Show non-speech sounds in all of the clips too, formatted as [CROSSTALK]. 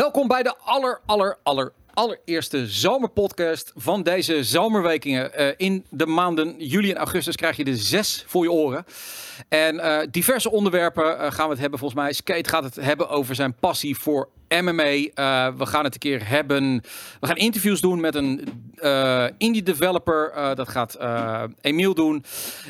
Welkom bij de aller, aller, aller, allereerste zomerpodcast van deze zomerwekingen. Eh, in de maanden juli en augustus krijg je er zes voor je oren. En eh, diverse onderwerpen eh, gaan we het hebben. Volgens mij, Skate gaat het hebben over zijn passie voor MMA. Eh, we gaan het een keer hebben. We gaan interviews doen met een eh, indie developer. Eh, dat gaat eh Emiel doen.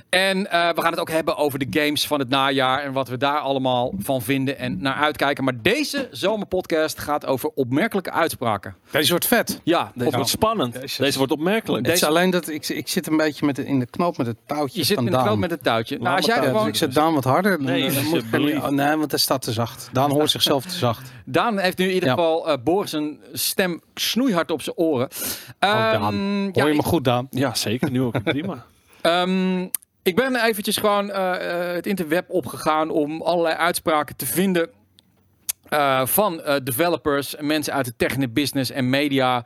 En eh, we gaan het ook hebben over de games van het najaar. En wat we daar allemaal van vinden en naar uitkijken. Maar deze zomerpodcast gaat over opmerkelijke uitspraken. Deze wordt vet. Ja, Deze wordt spannend. Jezus. Deze wordt opmerkelijk. Het is alleen dat ik, ik zit een beetje met de, in de knoop met het touwtje je zit van in de knoop met het touwtje. Nou, als jij Ja, gewoon... dus ik zet Daan wat harder. Nee, dan moet ik nee, want hij staat te zacht. Daan hoort zichzelf te zacht. Daan heeft nu in ieder Ja. geval eh Boris een stem snoeihard op zijn oren. Oh, Ehm, Daan. Hoor je me goed, Daan? Ja, zeker. Nu ook prima. Ehm, ik ben eventjes gewoon eh, eh, het interweb opgegaan om allerlei uitspraken te vinden eh, van eh, developers en mensen uit de technic business en media.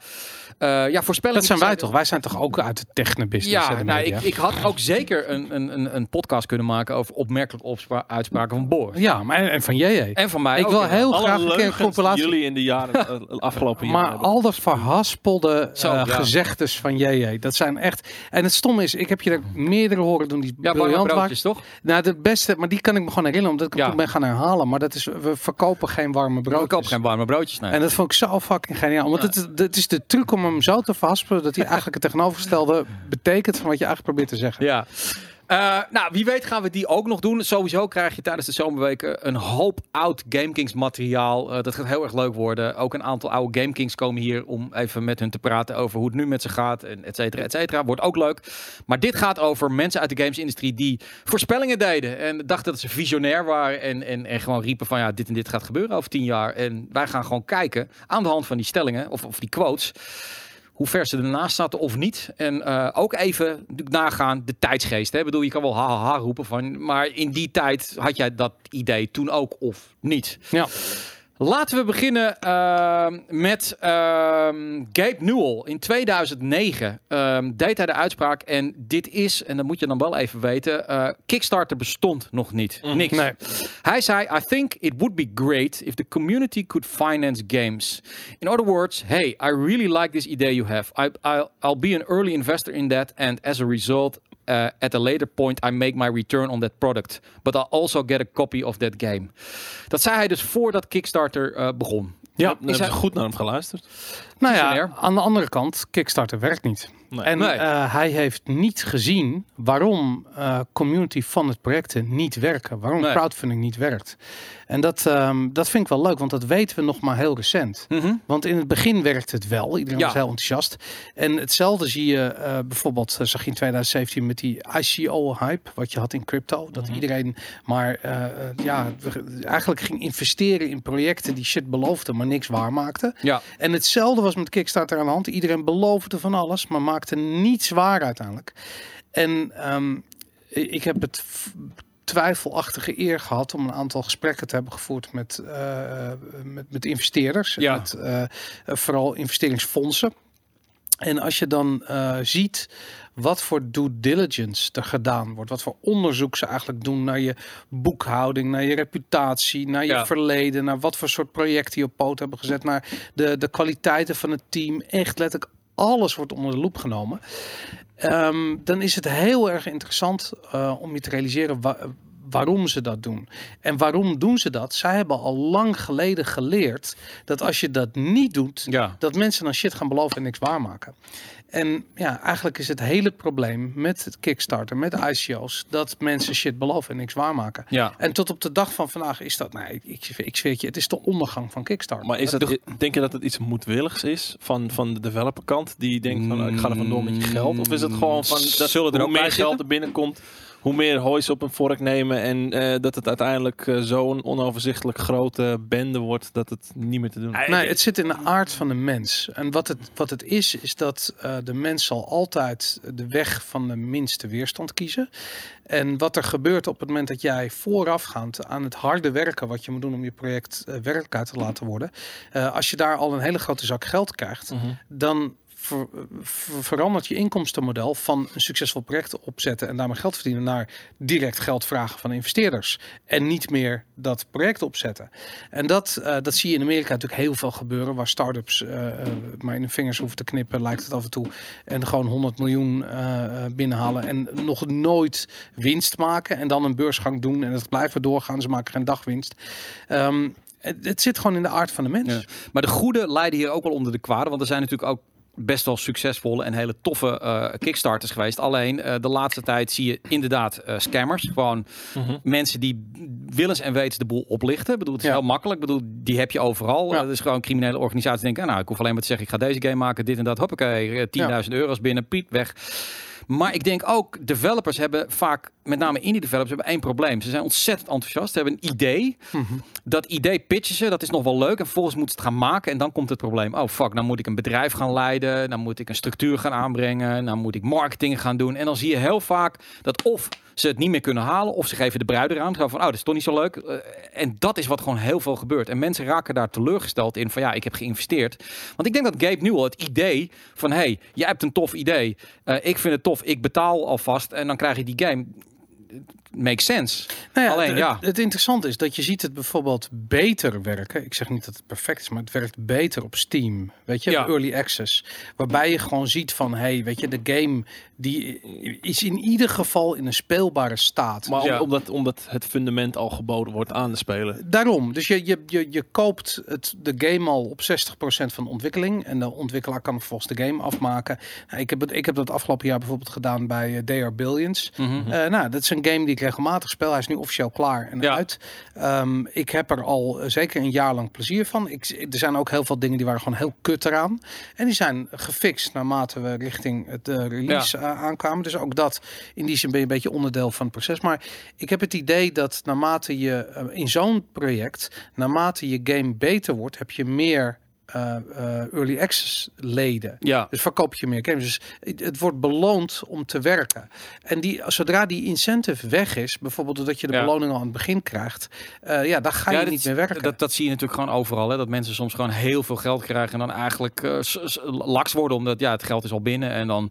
Eh ja, voorspellingen. Dat zijn wij toch? Wij zijn toch ook uit de technobusiness? Ja, de nou, ik, ik had ook zeker een, een, een, een podcast kunnen maken over opmerkelijke opspra- uitspraken van Boris. ja, maar en, en van JJ. En van mij Ik ook, wil ja. heel graag Alle een compilatie. jullie in de jaren, eh, afgelopen jaren Maar hebben. al dat verhaspelde Zo, eh, ja. gezegdes van JJ, dat zijn echt... En het stomme is, ik heb je er meerdere horen doen die Ja, warme briljant waren. broodjes, toch? Nou, de beste, maar die kan ik me gewoon herinneren, omdat ik hem Ja. toen ben gaan herhalen. Maar dat is, we verkopen geen warme broodjes. Ik koop geen warme broodjes. Nee. En dat vond ik zo fucking geniaal. Want het, is- het is de truc om hem zo te verhaspelen dat hij eigenlijk het tegenovergestelde betekent van wat je eigenlijk probeert te zeggen. Ja. Eh, nou, wie weet gaan we die ook nog doen. Sowieso krijg je tijdens de zomerweken een hoop oud GameKings materiaal. Eh, dat gaat heel erg leuk worden. Ook een aantal oude GameKings komen hier om even met hun te praten over hoe het nu met ze gaat. En et cetera, et cetera. Wordt ook leuk. Maar dit gaat over mensen uit de gamesindustrie die voorspellingen deden. En dachten dat ze visionair waren. En, en, en gewoon riepen van ja, dit en dit gaat gebeuren over tien jaar. En wij gaan gewoon kijken aan de hand van die stellingen of, of die quotes hoe ver ze ernaast zaten of niet. En eh, ook even nagaan de tijdsgeest. Hè? Ik bedoel, je kan wel ha, ha, ha roepen van, maar in die tijd had jij dat idee toen ook of niet. Ja. Laten we beginnen ehm, met ehm, Gabe Newell. In 2009 ehm, deed hij de uitspraak en dit is, en dat moet je dan wel even weten, eh, Kickstarter bestond nog niet. Niks. Nee. Hij zei, I think it would be great if the community could finance games. In other words, hey, I really like this idea you have. I, I'll, I'll be an early investor in that and as a result, uh, at a later point, I make my return on that product. But I'll also get a copy of that game. Dat zei hij dus voordat Kickstarter eh, begon. Ja, Dan is hebben hij- ze goed naar hem geluisterd. Nou ja, aan de andere kant, Kickstarter werkt niet. Nee. En Nee. eh, hij heeft niet gezien waarom eh, community funded projecten niet werken. Waarom Nee. crowdfunding niet werkt. En dat, ehm, dat vind ik wel leuk, want dat weten we nog maar heel recent. Mhm. Want in het begin werkte het wel. Iedereen Ja. was heel enthousiast. En hetzelfde zie je eh, bijvoorbeeld, eh, zag je in 2017 met die ICO-hype, wat je had in crypto. Dat Mhm. iedereen maar eh, ja, eigenlijk ging investeren in projecten die shit beloofden, maar niks waarmaakten. Ja, En hetzelfde was met Kickstarter aan de hand. Iedereen beloofde van alles, maar maakte niets waar uiteindelijk. En ehm, ik heb het twijfelachtige eer gehad om een aantal gesprekken te hebben gevoerd met, eh, met, met investeerders. Ja. Met, eh, vooral investeringsfondsen. En als je dan eh, ziet wat voor due diligence er gedaan wordt, wat voor onderzoek ze eigenlijk doen naar je boekhouding, naar je reputatie, naar je Ja. verleden, naar wat voor soort projecten je op poot hebben gezet, naar de, de kwaliteiten van het team. Echt letterlijk alles wordt onder de loep genomen. Ehm, dan is het heel erg interessant eh, om je te realiseren wa- waarom ze dat doen. En waarom doen ze dat? Zij hebben al lang geleden geleerd dat als je dat niet doet, ja. dat mensen dan shit gaan beloven en niks waarmaken. En ja, eigenlijk is het hele probleem met het Kickstarter, met ICO's, dat mensen shit beloven en niks waarmaken. Ja. En tot op de dag van vandaag is dat, nee, ik, ik, zweer het je, het is de ondergang van Kickstarter. Maar is dat, denk je dat het iets moedwilligs is van, van de developerkant die denkt van nou, ik ga er vandoor met je geld? Of is het gewoon van dat Zullen er hoe ook meer geld er binnenkomt, hoe meer hooi ze op een vork nemen en eh, dat het uiteindelijk eh, zo'n onoverzichtelijk grote bende wordt dat het niet meer te doen is. Nee, het zit in de aard van de mens. En wat het, wat het is, is dat eh, de mens zal altijd de weg van de minste weerstand kiezen. En wat er gebeurt op het moment dat jij voorafgaand aan het harde werken wat je moet doen om je project werkelijkheid te laten worden, eh, als je daar al een hele grote zak geld krijgt, Mhm. dan ver- ver- verandert je inkomstenmodel van een succesvol project opzetten en daarmee geld verdienen naar direct geld vragen van investeerders. En niet meer dat project opzetten. En dat, eh, dat zie je in Amerika natuurlijk heel veel gebeuren, waar start-ups eh, eh, maar in de vingers hoeven te knippen, lijkt het af en toe. En gewoon 100 miljoen binnenhalen en nog nooit winst maken. En dan een beursgang doen en het blijven doorgaan. Ze maken geen dagwinst. Ehm, het, zit gewoon in de aard van de mens. Maar de goede leiden hier ook wel onder de kwade. Want er zijn natuurlijk ook best wel succesvolle en hele toffe eh, kickstarters geweest. Alleen eh, de laatste tijd zie je inderdaad eh, scammers. Gewoon Mhm. mensen die willens en wetens de boel oplichten. Ik bedoel, het is Ja. heel makkelijk. Ik bedoel, die heb je overal. Ja. Het is gewoon criminele organisaties denken, nou, ik hoef alleen maar te zeggen, ik ga deze game maken, dit en dat. Hoppakee, eh, 10.000 euro's binnen, piep, weg. Maar ik denk ook, developers hebben vaak, met name indie developers, hebben één probleem. Ze zijn ontzettend enthousiast. Ze hebben een idee. Mhm. Dat idee pitchen ze, dat is nog wel leuk. En vervolgens moeten ze het gaan maken. En dan komt het probleem. Oh fuck, dan moet ik een bedrijf gaan leiden. Dan moet ik een structuur gaan aanbrengen. Dan moet ik marketing gaan doen. En dan zie je heel vaak dat of ze het niet meer kunnen halen. Of ze geven de bruid eraan. Zo van, oh, dat is toch niet zo leuk. Eh, en dat is wat gewoon heel veel gebeurt. En mensen raken daar teleurgesteld in. Van ja, ik heb geïnvesteerd. Want ik denk dat Gabe nu al het idee van... Hey, jij hebt een tof idee. Eh, ik vind het tof. Ik betaal alvast. En dan krijg je die game. Makes sense. Nou ja, Alleen, het, ja. het interessante is dat je ziet het bijvoorbeeld beter werken. Ik zeg niet dat het perfect is, maar het werkt beter op Steam. Weet je, Ja. early access. Waarbij je gewoon ziet van, hey, weet je, de game die is in ieder geval in een speelbare staat. Maar om- Ja. omdat, omdat het fundament al geboden wordt aan de speler. Daarom, dus je, je, je, je koopt het, de game al op 60% van de ontwikkeling. En de ontwikkelaar kan vervolgens de game afmaken. Nou, ik, heb het, ik heb dat afgelopen jaar bijvoorbeeld gedaan bij eh, DR Billions. Mhm. Eh, nou, dat is een game die ik regelmatig speel. Hij is nu officieel klaar en Ja. uit. Ehm, ik heb er al eh, zeker een jaar lang plezier van. Ik, er zijn ook heel veel dingen die waren gewoon heel kut eraan. En die zijn gefixt naarmate we richting het eh, release eh, aankwamen. Dus ook dat, in die zin ben je een beetje onderdeel van het proces. Maar ik heb het idee dat naarmate je eh, in zo'n project, naarmate je game beter wordt, heb je meer eh, eh, early access leden. Ja. Dus verkoop je meer games. Dus het, wordt beloond om te werken. En die, zodra die incentive weg is, bijvoorbeeld doordat je de Ja. beloning al aan het begin krijgt, eh, ja, dan ga je dat- niet meer werken. Dat, dat zie je natuurlijk gewoon overal. Hè? Dat mensen soms gewoon heel veel geld krijgen en dan eigenlijk laks worden. Omdat ja, het geld is al binnen. En dan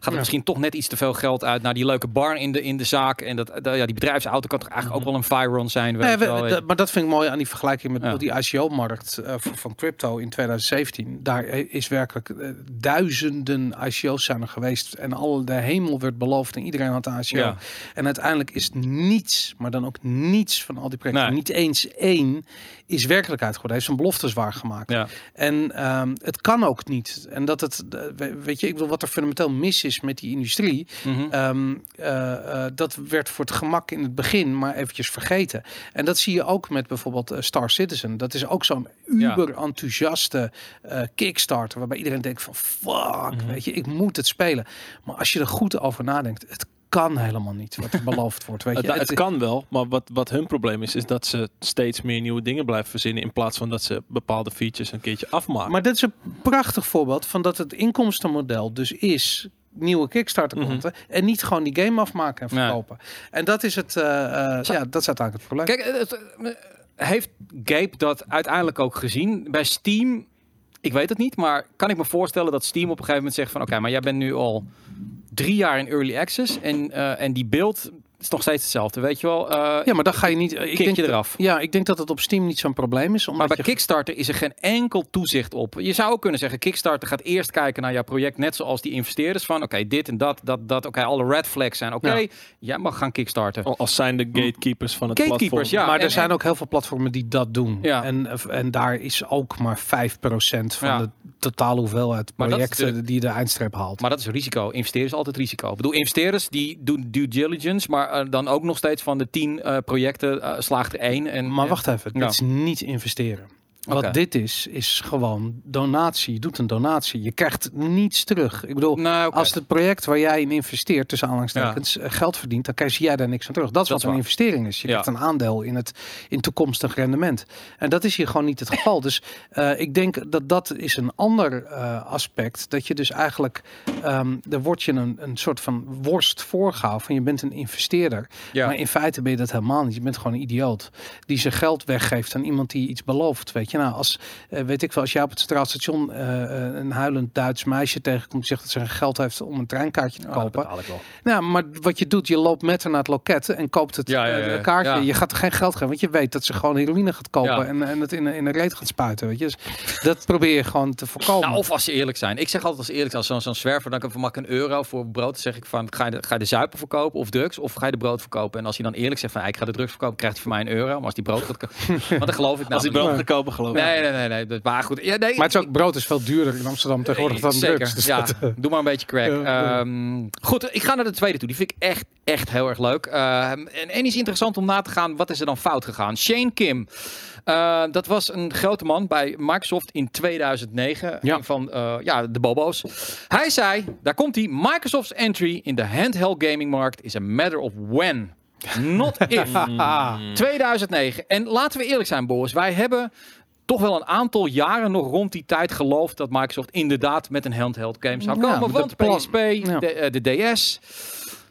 gaat er misschien toch net iets te veel geld uit naar die leuke bar in de, in de zaak. En dat, ja, die bedrijfsauto kan toch eigenlijk ook wel een Firon zijn. Weet Nee, we- wel. maar dat vind ik mooi aan die vergelijking met die ICO-markt van, van crypto in 2017. Daar is werkelijk eh, duizenden ICO's zijn er geweest en al de hemel werd beloofd en iedereen had een ICO. Ja. En uiteindelijk is niets, maar dan ook niets van al die projecten, Nee. niet eens één, is werkelijkheid geworden. Hij heeft zijn beloftes waargemaakt. Ja. En ehm, het kan ook niet. En dat het, eh, we- weet je, ik wil wat er fundamenteel mis is met die industrie. Mhm. Ehm, eh, eh, dat werd voor het gemak in het begin maar eventjes vergeten. En dat zie je ook met bijvoorbeeld Star Citizen. Dat is ook zo'n Ja. uber enthousiaste eh, Kickstarter. Waarbij iedereen denkt van fuck, Mhm. weet je, ik moet het spelen. Maar als je er goed over nadenkt, het kan helemaal niet wat er beloofd wordt. Weet Het, je, het kan wel, maar wat, wat hun probleem is, is dat ze steeds meer nieuwe dingen blijven verzinnen. In plaats van dat ze bepaalde features een keertje afmaken. Maar dit is een prachtig voorbeeld van dat het inkomstenmodel dus is nieuwe Kickstarter Mhm. en niet gewoon die game afmaken en Nee. verkopen. En dat is het, eh, eh, ja, dat is uiteindelijk het probleem. Kijk, het, eh, heeft Gabe dat uiteindelijk ook gezien? Bij Steam, ik weet het niet, maar kan ik me voorstellen dat Steam op een gegeven moment zegt van oké, maar jij bent nu al drie jaar in early access en, eh, en die beeld is nog steeds hetzelfde, weet je wel? Eh, Ja, maar dan ga je niet. Ik Kick denk je dat- eraf. Ja, ik denk dat het op Steam niet zo'n probleem is. Omdat Maar bij je, Kickstarter is er geen enkel toezicht op. Je zou ook kunnen zeggen, Kickstarter gaat eerst kijken naar jouw project, net zoals die investeerders van, oké, dit en dat, dat, dat, oké, alle red flags zijn, oké, Ja. jij mag gaan Kickstarten. Al- Als zijn de gatekeepers van het Gatekeepers, platform. ja. maar en- er zijn en- ook heel veel platformen die dat doen. Ja. En, en daar is ook maar 5% van Ja. de totale hoeveelheid projecten de- die de eindstreep haalt. Maar dat is risico. Investeren is altijd risico. Ik bedoel, investeerders die doen due diligence, maar eh, dan ook nog steeds van de tien eh, projecten eh, slaagt er één. En, maar wacht even, dit is niet investeren. Wat dit is, is gewoon donatie. Je doet een donatie. Je krijgt niets terug. Ik bedoel, Nou, als het project waar jij in investeert, tussen aanhalingstekens, eh, geld verdient, dan krijg jij daar niks aan terug. Dat is Dat wat een investering is. Je Ja. krijgt een aandeel in het in toekomstig rendement. En dat is hier gewoon niet het geval. Dus eh, ik denk dat dat is een ander eh, aspect. Dat je dus eigenlijk, ehm er wordt je een, een soort van worst voorgehouden van je bent een investeerder. ja. Maar in feite ben je dat helemaal niet. Je bent gewoon een idioot die zijn geld weggeeft aan iemand die iets belooft. Weet je, nou, als, eh, weet ik wel, als jij op het Centraal Station eh, eh, een huilend Duits meisje tegenkomt die zegt dat ze geen geld heeft om een treinkaartje te Oh, kopen. betaal ik wel. Nou, maar wat je doet, je loopt met haar naar het loket en koopt het Ja, ja, ja, ja. kaartje. Ja. Je gaat er geen geld geven, want je weet dat ze gewoon heroïne gaat kopen Ja. en, en het in, een- in een reet gaat spuiten. Weet je. Dus dat probeer je gewoon te voorkomen. Nou, of als ze eerlijk zijn. Ik zeg altijd als eerlijk zijn, als zo'n zo'n zwerver, dan mag ik een euro voor brood. Dan zeg ik van, ga je, de, ga je de zuipen verkopen of drugs? Of ga je de brood verkopen? En als hij dan eerlijk zegt van, ik ga de drugs verkopen, krijgt hij van mij een euro. Maar als die brood gaat kopen, [LAUGHS] want dan geloof ik nou Als die brood gaat kopen, geloof ik. Nee, nee, nee, nee. dat- Maar goed. Ja, nee, maar het is ook, brood is veel duurder in Amsterdam tegenwoordig dan Zeker, drugs. Dus ja. [LAUGHS] dat, eh, Doe maar een beetje crack. Ja. Ehm, goed, ik ga naar de tweede toe. Die vind ik echt, echt heel erg leuk. Ehm, en, en is interessant om na te gaan, wat is er dan fout gegaan? Shane Kim. Eh, dat was een grote man bij Microsoft in 2009. Ja. Een van eh, ja, de bobo's. Hij zei, daar komt hij. Microsoft's entry in de handheld gaming markt is a matter of when. Not if. [LAUGHS] 2009. En laten we eerlijk zijn, Boris. Wij hebben toch wel een aantal jaren nog rond die tijd geloofd dat Microsoft inderdaad met een handheld game zou Ja, komen. de want PSP, ja. de, eh, de DS.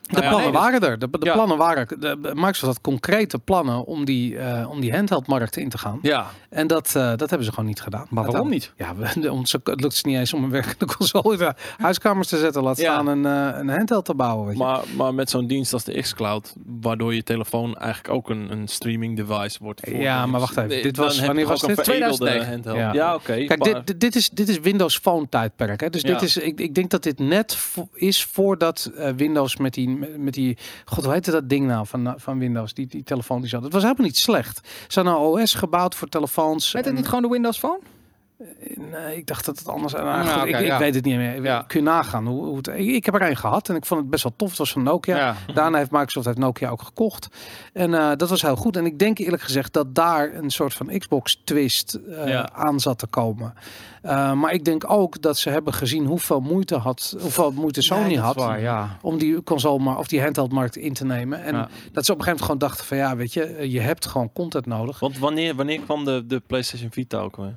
De Nou ja, plannen nee, dus- waren er. De, de Ja. plannen waren. De, Microsoft had concrete plannen om die, eh, om die handheldmarkt in te gaan. Ja, En dat, eh, dat hebben ze gewoon niet gedaan. maar waarom niet? Ja, we- ons, het lukt ze niet eens om een werkende [LAUGHS] console in de huiskamers te zetten. Laat staan een, eh, een handheld te bouwen. Weet je. Maar, maar met zo'n dienst als de xCloud, waardoor je telefoon eigenlijk ook een, een streaming device wordt. voor Ja, maar wacht even. Nee, Dit was- wanneer was dit? veredelde 2009. handheld. Ja. Ja, oké. Kijk, maar- dit, dit, is, dit is Windows Phone tijdperk. Hè? Dus dit is, ik, ik denk dat dit net is voordat Windows met die, met die, god hoe heette dat ding nou van, van Windows, die, die telefoon die zat. Het was helemaal niet slecht. Ze hadden een OS gebouwd voor telefoons. Met het niet gewoon de Windows Phone? Nee, ik dacht dat het anders nou, goed, ik, ik weet het niet meer. Ja. Kun je nagaan. Hoe, hoe het, ik, ik heb er een gehad en ik vond het best wel tof. Het was van Nokia. Ja. Daarna heeft Microsoft heeft Nokia ook gekocht. En eh, dat was heel goed. En ik denk eerlijk gezegd dat daar een soort van Xbox twist eh, Ja. aan zat te komen. Eh, maar ik denk ook dat ze hebben gezien hoeveel moeite had, hoeveel moeite Sony Nee, had. waar, ja. Om die console maar of die handheldmarkt in te nemen. En Ja. dat ze op een gegeven moment gewoon dachten van ja, weet je, eh, je hebt gewoon content nodig. Want wanneer, wanneer kwam de, de PlayStation Vita ook weer?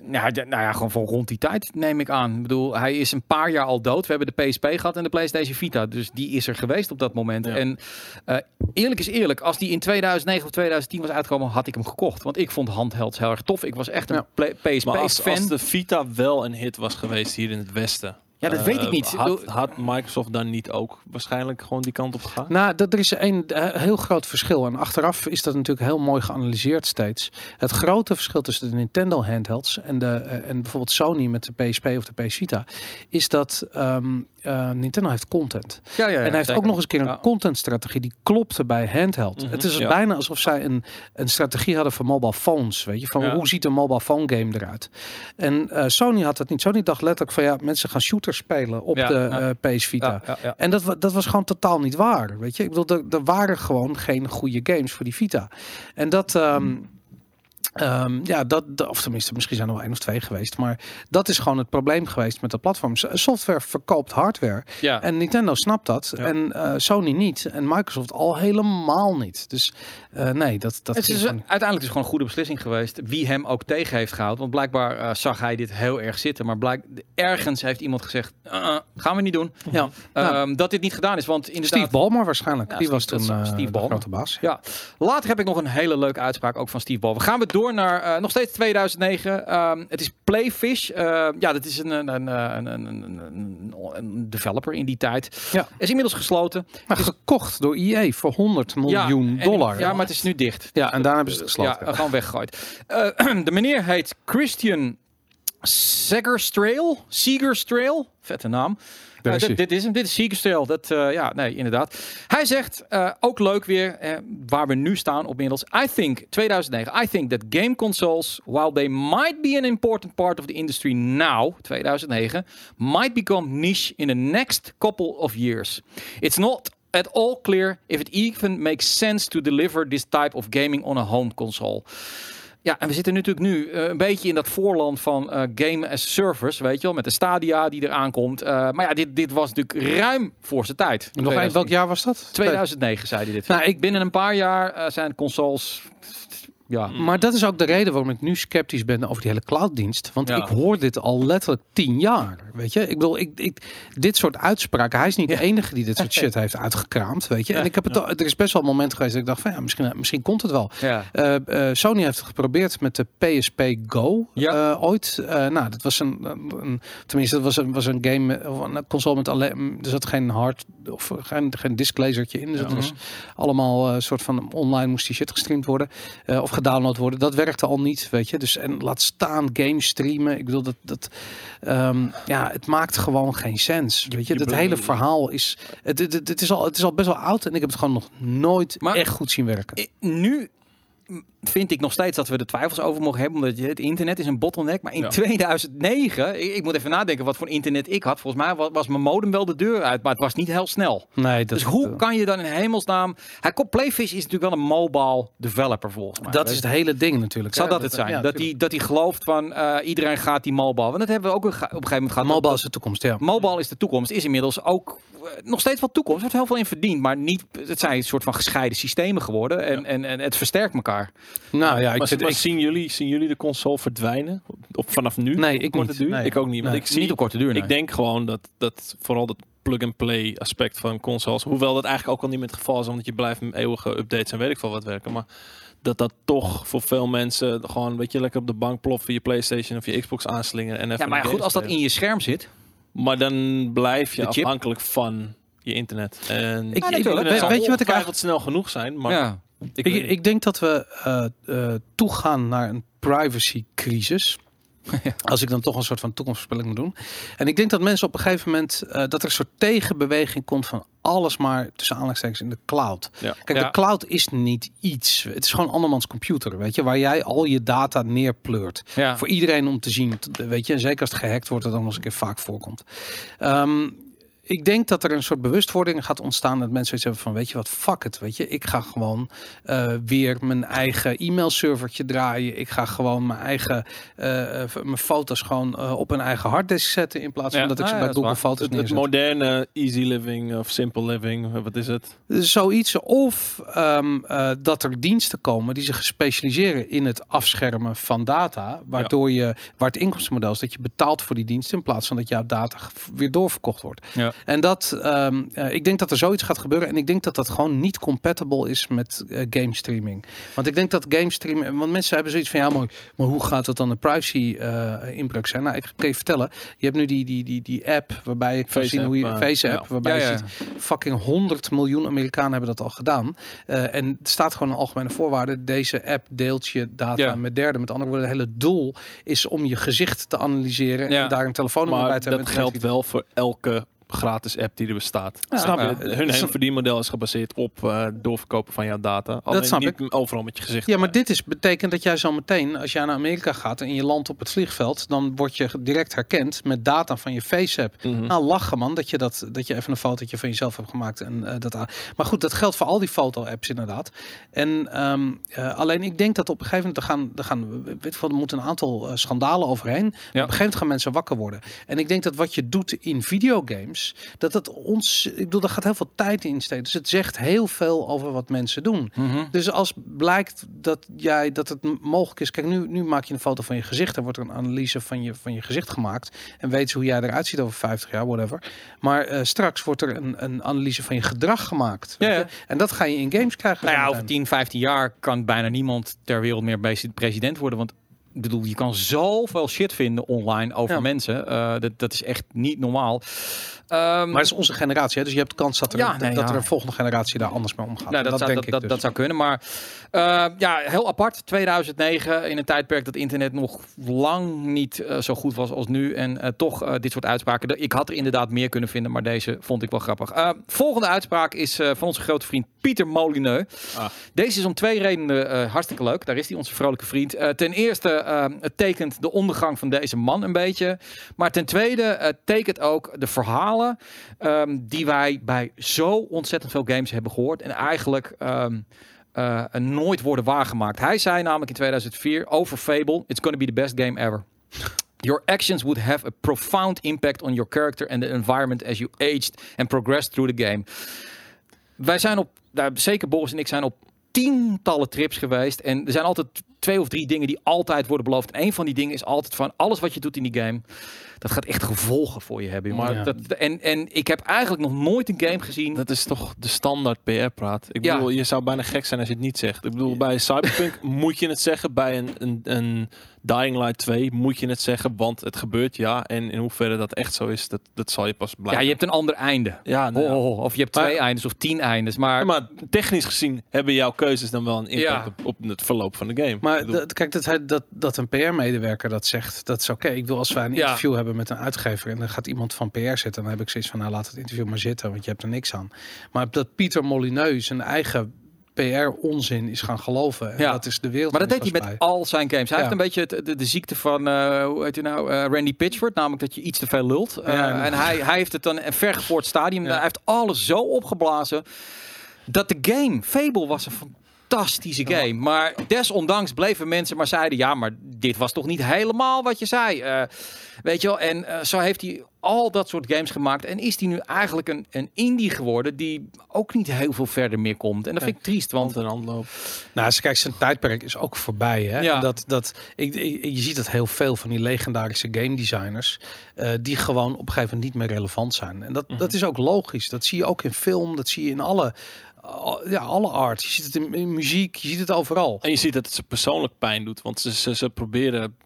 Nou, ja, nou ja, gewoon van rond die tijd neem ik aan. Ik bedoel, hij is een paar jaar al dood. We hebben de PSP gehad en de PlayStation Vita. Dus die is er geweest op dat moment. Ja. En eh, eerlijk is eerlijk, als die in 2009 of 2010 was uitgekomen, had ik hem gekocht. Want ik vond handhelds heel erg tof. Ik was echt een Ja. play- PSP Maar als, als de Vita wel een hit was geweest hier in het Westen. Ja, dat weet ik eh, niet. Ik Had, bedoel- had Microsoft dan niet ook waarschijnlijk gewoon die kant op gegaan? Nou, dat, er is een eh, heel groot verschil. En achteraf is dat natuurlijk heel mooi geanalyseerd steeds. Het grote verschil tussen de Nintendo handhelds en, de, eh, en bijvoorbeeld Sony met de PSP of de PS Vita, is dat ehm, eh, Nintendo heeft content. ja, ja, ja, en hij heeft zeker. ook nog eens een keer een contentstrategie die klopte bij handheld. Mhm, het is ja. bijna alsof zij een, een strategie hadden voor mobile phones. Weet je, van Ja. hoe ziet een mobile phone game eruit? En eh, Sony had dat niet. Sony dacht letterlijk van ja, mensen gaan shooters spelen op de ja. eh, PS Vita. En dat, dat was gewoon totaal niet waar. Weet je, ik bedoel, er, er waren gewoon geen goede games voor die Vita. En dat, ehm, ehm, ja, dat, of tenminste, misschien zijn er wel één of twee geweest, maar dat is gewoon het probleem geweest met dat platform. Software verkoopt hardware. Ja. En Nintendo snapt dat. Ja. En eh, Sony niet. En Microsoft al helemaal niet. Dus eh, nee, dat, dat het is gewoon- uiteindelijk is gewoon een goede beslissing geweest. Wie hem ook tegen heeft gehouden. Want blijkbaar eh, zag hij dit heel erg zitten. Maar blijk, ergens heeft iemand gezegd: "Uh-uh, gaan we niet doen. ja. Nou, Ehm, dat dit niet gedaan is. Want inderdaad, Steve Ballmer waarschijnlijk. Ja, die was toen Steve Ballmer. grote baas. Ja. Later heb ik nog een hele leuke uitspraak, ook van Steve Ball. We gaan we door naar eh, nog steeds 2009. Ehm, het is Playfish. Eh, ja, dat is een, een, een, een, een, developer in die tijd. Ja. Is inmiddels gesloten. Maar gekocht door EA voor 100 miljoen en- dollar. Ja, maar het is nu dicht. Ja, en daarna hebben ze het gesloten. Ja, gewoon weggegooid. Eh, [CLEARS THROAT] de meneer heet Christian Segerstrail. Segerstrail. Vette naam. Daar Eh, is dit, is hem. Dit is Segerstrail. Dat, eh, ja, nee, inderdaad. Hij zegt, eh, ook leuk weer, waar we nu staan op inmiddels. I think, 2009, I think that game consoles, while they might be an important part of the industry now, 2009, might become niche in the next couple of years. It's not at all clear if it even makes sense to deliver this type of gaming on a home console. Ja, en we zitten natuurlijk nu eh, een beetje in dat voorland van eh, game as service, weet je wel, met de Stadia die eraan komt. Eh, maar ja, dit, dit was natuurlijk ruim voor zijn tijd. Nog één, welk jaar was dat? 2009 zei hij dit. Nou, ik- Binnen een paar jaar zijn consoles ja. Maar dat is ook de reden waarom ik nu sceptisch ben over die hele clouddienst. Want Ja. ik hoor dit al letterlijk tien jaar. Weet je, ik bedoel, ik, ik, dit soort uitspraken. Hij is niet de enige die dit soort [LAUGHS] shit heeft uitgekraamd. Weet je, en ik heb het. al- Er is best wel een moment geweest dat ik dacht van ja, misschien, misschien komt het wel. Ja. Eh, eh, Sony heeft het geprobeerd met de PSP Go Ja. eh, ooit. Eh, nou, dat was een, een- tenminste, dat was een, was een game een console met alleen. Er zat geen hard of geen, geen disklezertje in. Dus Ja. het was allemaal een soort van online moest die shit gestreamd worden eh, of gedownload worden. Dat werkte al niet, weet je. Dus en laat staan games streamen. Ik bedoel dat dat ehm, ja, het maakt gewoon geen sens. Weet je, dat be- hele verhaal is het, het, het, het is al het is al best wel oud en ik heb het gewoon nog nooit Maar- echt goed zien werken. Nu vind ik nog steeds dat we er twijfels over mogen hebben, omdat je, het internet is een bottleneck. Maar in Ja. 2009, ik, ik moet even nadenken wat voor internet ik had. Volgens mij was, was mijn modem wel de deur uit, maar het was niet heel snel. Nee, dat dus hoe kan je dan in hemelsnaam... Hij, komt- Playfish is natuurlijk wel een mobile developer volgens mij. Dat is het hele ding natuurlijk. Zou dat het zijn? ja, dat, hij, dat hij gelooft van eh, iedereen gaat die mobile. Want dat hebben we ook op een gegeven moment gehad. Mobile is de toekomst, ja. Mobile is de toekomst. Is inmiddels ook eh, nog steeds wel toekomst. Er wordt heel veel in verdiend. Maar niet, het zijn een soort van gescheiden systemen geworden. En, en, en het versterkt elkaar. Nou ja, ik maar ik, zien, jullie, zien jullie de console verdwijnen? Op, vanaf nu? Nee, ik korte niet. duur? Nee. Ik ook niet. Want Nee. ik zie, niet op korte duur. nee. ik denk gewoon dat, dat vooral dat plug-and-play aspect van consoles, hoewel dat eigenlijk ook al niet meer het geval is, omdat je blijft met eeuwige updates en weet ik veel wat werken, maar dat dat toch voor veel mensen gewoon, weet je, lekker op de bank ploffen, je PlayStation of je Xbox aanslingeren en even ja, maar goed, als dat in je scherm zit. Maar dan blijf je afhankelijk van je internet. En Ik- ik- internet weet- je wat ik ongetwijfeld snel genoeg zijn, maar ja. Ik, ik, ik denk dat we eh, eh, toegaan naar een privacy-crisis. [LAUGHS] Als ik dan toch een soort van toekomstvoorspelling moet doen. En ik denk dat mensen op een gegeven moment eh, dat er een soort tegenbeweging komt van alles maar tussen aanhalingstekens in de cloud. Ja. Kijk, Ja. de cloud is niet iets. Het is gewoon andermans computer, weet je, waar jij al je data neerpleurt. Ja. Voor iedereen om te zien, weet je. En zeker als het gehackt wordt, dat dan nog eens een keer vaak voorkomt. Ehm, ik denk dat er een soort bewustwording gaat ontstaan dat mensen zoiets hebben van, weet je wat, fuck het, weet je. Ik ga gewoon eh, weer mijn eigen e-mailservertje draaien. Ik ga gewoon mijn eigen, eh, eh, mijn foto's gewoon op een eigen harddisk zetten in plaats van Ja. dat ik ze Ah, bij ja, Google. Foto's het, het neerzet. moderne easy living of simple living, wat is het? Zoiets. Of ehm, eh, dat er diensten komen die zich specialiseren in het afschermen van data. Waardoor je, waar het inkomstenmodel is, dat je betaalt voor die diensten in plaats van dat jouw data weer doorverkocht wordt. Ja. En dat, ehm, eh, ik denk dat er zoiets gaat gebeuren. En ik denk dat dat gewoon niet compatible is met eh, game streaming. Want ik denk dat game streaming, want mensen hebben zoiets van ja, maar, maar hoe gaat dat dan een privacy eh, inbreuk zijn? Nou, ik kan je vertellen. Je hebt nu die, die, die, die app waarbij je kan zien hoe je face app, ja. waarbij Ja, je ziet fucking 100 miljoen Amerikanen hebben dat al gedaan. En er staat gewoon een algemene voorwaarde. Deze app deelt je data met derden. Met andere woorden, het hele doel is om je gezicht te analyseren en daar een telefoonnummer bij te hebben. dat geldt wel voor elke gratis app die er bestaat. Ja, snap je? ja. Hun hele verdienmodel is gebaseerd op eh, doorverkopen van jouw data. Alleen snap niet overal met je gezicht. Ja, maar dit is, betekent dat jij zo meteen, als jij naar Amerika gaat en je landt op het vliegveld, dan word je direct herkend met data van je face-app. Mhm. Nou, lachen man, dat je, dat, dat je even een fotootje van jezelf hebt gemaakt. En, eh, dat, maar goed, dat geldt voor al die foto-apps inderdaad. En ehm, eh, alleen ik denk dat op een gegeven moment, er gaan, er gaan weet ik veel, er moeten een aantal eh, schandalen overheen. Maar Op een gegeven moment gaan mensen wakker worden. En ik denk dat wat je doet in videogames, dat het ons, ik bedoel, daar gaat heel veel tijd in steken. Dus het zegt heel veel over wat mensen doen. Mhm. Dus als blijkt dat jij dat het mogelijk is, kijk, nu, nu maak je een foto van je gezicht, er wordt er een analyse van je, van je gezicht gemaakt en weet hoe jij eruit ziet over 50 jaar, whatever. Maar eh, straks wordt er een, een analyse van je gedrag gemaakt. Ja, ja. En dat ga je in games krijgen. Nou ja, over 10, 15 jaar kan bijna niemand ter wereld meer president worden. Want ik bedoel, je kan zoveel shit vinden online over Ja. mensen. Eh, dat, dat is echt niet normaal. Ehm, Maar het is onze generatie, hè? dus je hebt kans dat er, Ja, dat, nee, dat er een volgende generatie daar anders mee omgaat. Nou, dat, dat, zou, denk dat, ik dat, dus. dat zou kunnen. Maar eh, ja, heel apart. 2009, in een tijdperk dat internet nog lang niet eh, zo goed was als nu. En toch dit soort uitspraken. Ik had er inderdaad meer kunnen vinden, maar deze vond ik wel grappig. Volgende uitspraak is van onze grote vriend Pieter Molyneux. Ah. Deze is om twee redenen hartstikke leuk. Daar is hij, onze vrolijke vriend. Ten eerste, eh, het tekent de ondergang van deze man een beetje. Maar ten tweede, eh, tekent ook de verhalen ehm, die wij bij zo ontzettend veel games hebben gehoord. En eigenlijk ehm, eh, nooit worden waargemaakt. Hij zei namelijk in 2004 over Fable: It's gonna be the best game ever. Your actions would have a profound impact on your character and the environment as you aged and progressed through the game. Wij zijn op, nou, zeker Boris en ik zijn op tientallen trips geweest. En er zijn altijd twee of drie dingen die altijd worden beloofd. En een van die dingen is altijd van alles wat je doet in die game. Dat gaat echt gevolgen voor je hebben. Ja. Dat, en, en ik heb eigenlijk nog nooit een game gezien. Dat is toch de standaard PR-praat. Ik Ja. bedoel, je zou bijna gek zijn als je het niet zegt. Ik bedoel, bij Cyberpunk [LAUGHS] moet je het zeggen. Bij een, een, een Dying Light 2 moet je het zeggen, want het gebeurt, ja. En in hoeverre dat echt zo is, dat, dat zal je pas ja, blijven. je hebt een ander einde. Ja, nou ja. Oh, oh, oh. Of je hebt Maar- twee eindes of tien eindes. Maar, Ja, maar technisch gezien hebben jouw keuzes dan wel een impact Ja. op, op het verloop van de game. Maar Dat, kijk, dat, hij- dat, dat een PR-medewerker dat zegt, dat is oké. Ik wil als wij een Ja. interview hebben met een uitgever en dan gaat iemand van PR zitten, dan heb ik zoiets van, nou laat het interview maar zitten, want je hebt er niks aan. Maar dat Pieter Molyneux zijn eigen PR-onzin is gaan geloven, en Ja. dat is de wereld. maar dat deed hij met bij. al zijn games. Hij Ja. heeft een beetje het- de, de ziekte van, eh, hoe heet hij nou, eh, Randy Pitchford. Namelijk dat je iets te veel lult. Eh, Ja. en hij, hij heeft het dan een vergevoerd stadium. Hij heeft alles zo opgeblazen. Dat de game, Fable was een fantastische Ja. game. Maar desondanks bleven mensen maar zeiden... Ja, maar dit was toch niet helemaal wat je zei. Eh, weet je wel, en eh, zo heeft hij al dat soort games gemaakt. En is hij nu eigenlijk een, een indie geworden... die ook niet heel veel verder meer komt. En dat vind ik triest, want... hand lopen. Nou, als je kijkt, zijn tijdperk is ook voorbij. Hè? Ja. En Dat, dat, ik, ik- je ziet dat heel veel van die legendarische game designers, eh, die gewoon op een gegeven moment niet meer relevant zijn. En dat, dat is ook logisch. Dat zie je ook in film, dat zie je in alle, al- ja, alle art. Je ziet het in, in muziek, je ziet het overal. En je ziet dat het ze persoonlijk pijn doet, want ze, ze, ze proberen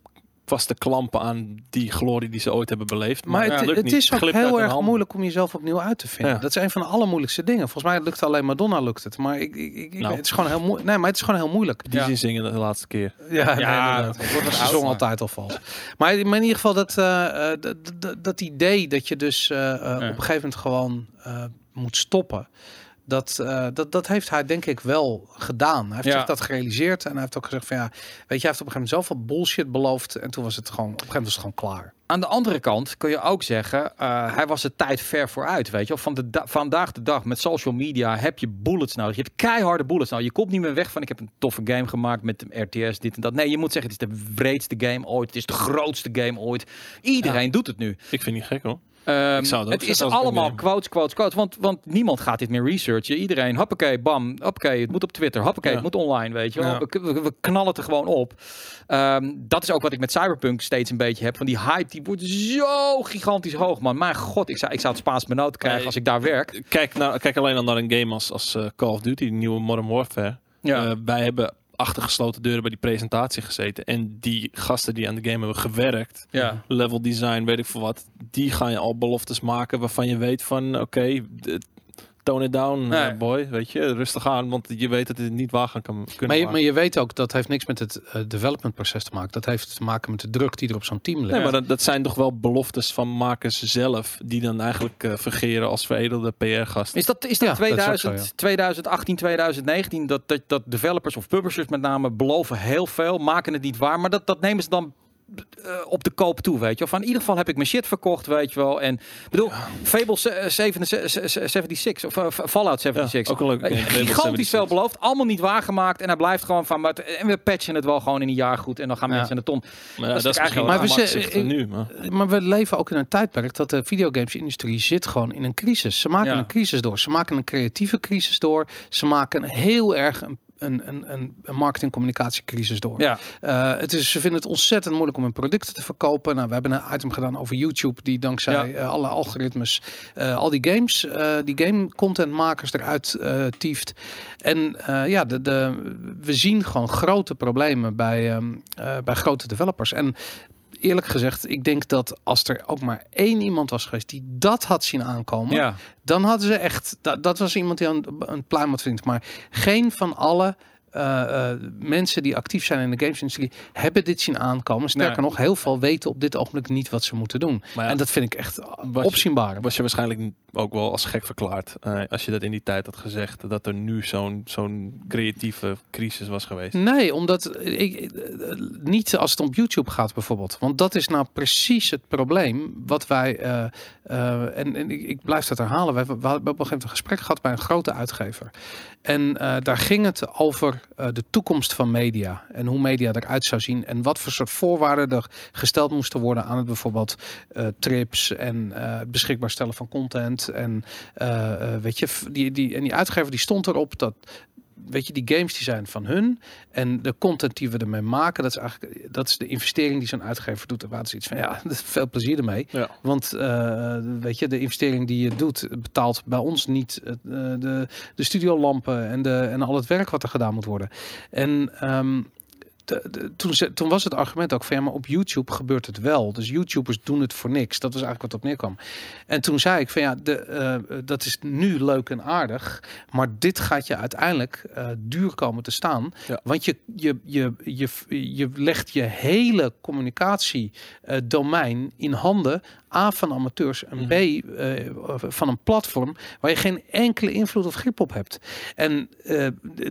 vast te klampen aan die glorie die ze ooit hebben beleefd. Maar het, het is ook Glipt heel erg handen. moeilijk om jezelf opnieuw uit te vinden. Ja. Dat is een van de allermoeilijkste dingen. Volgens mij lukt alleen Madonna lukt het. Maar ik, ik, ik, Nou. het is gewoon heel moeilijk. Nee, maar het is gewoon heel moeilijk. Die Ja. zin zingen de laatste keer. Ja, nee, Ja, het wordt Ze zong maar- altijd al vals. Maar, maar in ieder geval dat, eh, eh, dat, dat, dat idee dat je dus eh, op een gegeven moment gewoon eh, moet stoppen. Dat, eh, dat, dat heeft hij denk ik wel gedaan. Hij heeft Ja. zich dat gerealiseerd en hij heeft ook gezegd van ja, weet je, hij heeft op een gegeven moment zoveel bullshit beloofd en toen was het gewoon, op een gegeven moment was het gewoon klaar. Aan de andere kant kun je ook zeggen, eh, hij was de tijd ver vooruit, weet je wel. Van de da- vandaag de dag met social media heb je bullets nodig. Je hebt keiharde bullets nodig. Je komt niet meer weg van, ik heb een toffe game gemaakt met RTS, dit en dat. Nee, je moet zeggen, het is de wreedste game ooit. Het is de grootste game ooit. Iedereen doet het nu. Ik vind het niet gek hoor. Ehm, het is allemaal quotes, quotes, quotes. Want, want niemand gaat dit meer researchen. Iedereen, hoppakee, bam, hoppakee, het moet op Twitter. Hoppakee, Ja. het moet online, weet je wel. Ja. We, we, we knallen het er gewoon op. Ehm, dat is ook wat ik met Cyberpunk steeds een beetje heb. Van die hype, die wordt zo gigantisch hoog, man. Mijn god, ik zou, ik zou het Spaans benauwd krijgen Nee. als ik daar werk. Kijk, nou, kijk alleen al naar een game als, als eh, Call of Duty, de nieuwe Modern Warfare. Ja. Eh, wij hebben achter gesloten deuren bij die presentatie gezeten. En die gasten die aan de game hebben gewerkt, ja. level design, weet ik veel wat, die gaan je al beloftes maken waarvan je weet van, oké, tone it down, Nee. eh, boy, weet je, rustig aan, want je weet dat het niet waar gaan kan, kunnen Maar je, maken. maar je weet ook, dat heeft niks met het eh, development proces te maken. Dat heeft te maken met de druk die er op zo'n team ligt. Nee, maar dat, dat zijn toch wel beloftes van makers zelf, die dan eigenlijk eh, vergeren als veredelde PR-gasten. Is dat, is dat Ja, dat is ook 2000, zo, ja. 2018, 2019? Dat, dat, dat developers of publishers met name beloven heel veel, maken het niet waar. Maar dat, dat nemen ze dan eh, op de koop toe, weet je wel. Van in ieder geval heb ik mijn shit verkocht, weet je wel. En bedoel, Fable se- eh, 77 76 of eh, Fallout 76. Ja, ook een game, Fable Gigantisch 76. veel beloofd, allemaal niet waargemaakt. En hij blijft gewoon van, maar het- en we patchen het wel gewoon in een jaar goed. En dan gaan Ja. mensen in de ton. Maar dat is dat eigenlijk- Maar we ze- nu. Maar. Maar we leven ook in een tijdperk dat de videogamesindustrie zit gewoon in een crisis. Ze maken Ja. een crisis door. Ze maken een creatieve crisis door. Ze maken een heel erg een, een, een, een, een marketing-communicatiecrisis door. Ja, Eh, het is, ze vinden het ontzettend moeilijk om hun producten te verkopen. Nou, we hebben een item gedaan over YouTube, die dankzij Ja. eh, alle algoritmes eh, al die games, die game contentmakers eruit tieft. En ja, de, de, we zien gewoon grote problemen bij, ehm, eh, bij grote developers. En eerlijk gezegd, ik denk dat als er ook maar één iemand was geweest die dat had zien aankomen, ja. dan hadden ze echt, dat, dat was iemand die aan een pluim had vindt. Maar geen van alle eh, eh, mensen die actief zijn in de gamesindustrie hebben dit zien aankomen. Sterker nog, heel veel weten op dit ogenblik niet wat ze moeten doen. Ja, en dat vind ik echt opzienbaar. was je waarschijnlijk ook wel als gek verklaard eh, als je dat in die tijd had gezegd dat er nu zo'n zo'n creatieve crisis was geweest. Nee, omdat ik, niet als het om YouTube gaat bijvoorbeeld. Want dat is nou precies het probleem wat wij, en, en ik, ik blijf dat herhalen, we hebben, we hebben op een gegeven moment een gesprek gehad bij een grote uitgever. En eh, daar ging het over eh, de toekomst van media en hoe media eruit zou zien en wat voor soort voorwaarden er gesteld moesten worden aan het bijvoorbeeld eh, trips en beschikbaar stellen van content. En weet je, die, die, en die uitgever die stond erop dat weet je, die games die zijn van hun. En de content die we ermee maken, dat is eigenlijk dat is de investering die zo'n uitgever doet. Er was iets van, ja, [LAUGHS] veel plezier ermee. Ja. Want uh, weet je, de investering die je doet, betaalt bij ons niet uh, de, de studiolampen en, de, en al het werk wat er gedaan moet worden. En um, toen, toen was het argument ook van ja, maar op YouTube gebeurt het wel. Dus YouTubers doen het voor niks. Dat was eigenlijk wat op neerkwam. En toen zei ik van ja, de, uh, dat is nu leuk en aardig, maar dit gaat je uiteindelijk uh, duur komen te staan. Ja. Want je, je, je, je, je legt je hele communicatie uh, domein in handen A van amateurs en B uh, van een platform waar je geen enkele invloed of grip op hebt. En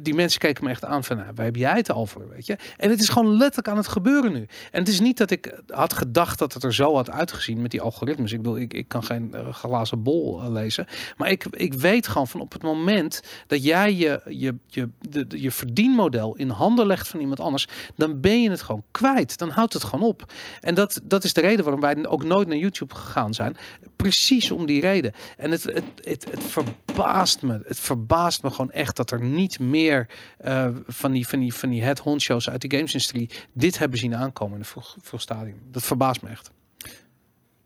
die mensen keken me echt aan van, nou, waar heb jij het al voor, weet je? En het is gewoon letterlijk aan het gebeuren nu. En het is niet dat ik had gedacht dat het er zo had uitgezien met die algoritmes. Ik bedoel, ik, ik kan geen uh, glazen bol uh, lezen. Maar ik, ik weet gewoon van op het moment dat jij je, je, je, de, je verdienmodel in handen legt van iemand anders, dan ben je het gewoon kwijt. Dan houdt het gewoon op. En dat, dat is de reden waarom wij ook nooit naar YouTube gegaan zijn. Precies om die reden. En het, het, het, verbaast me. Het verbaast me gewoon echt dat er niet meer uh, van die, van die, van die head honcho's uit gamesindustrie dit hebben zien aankomen in de vroeg, vroeg stadium. Dat verbaast me echt.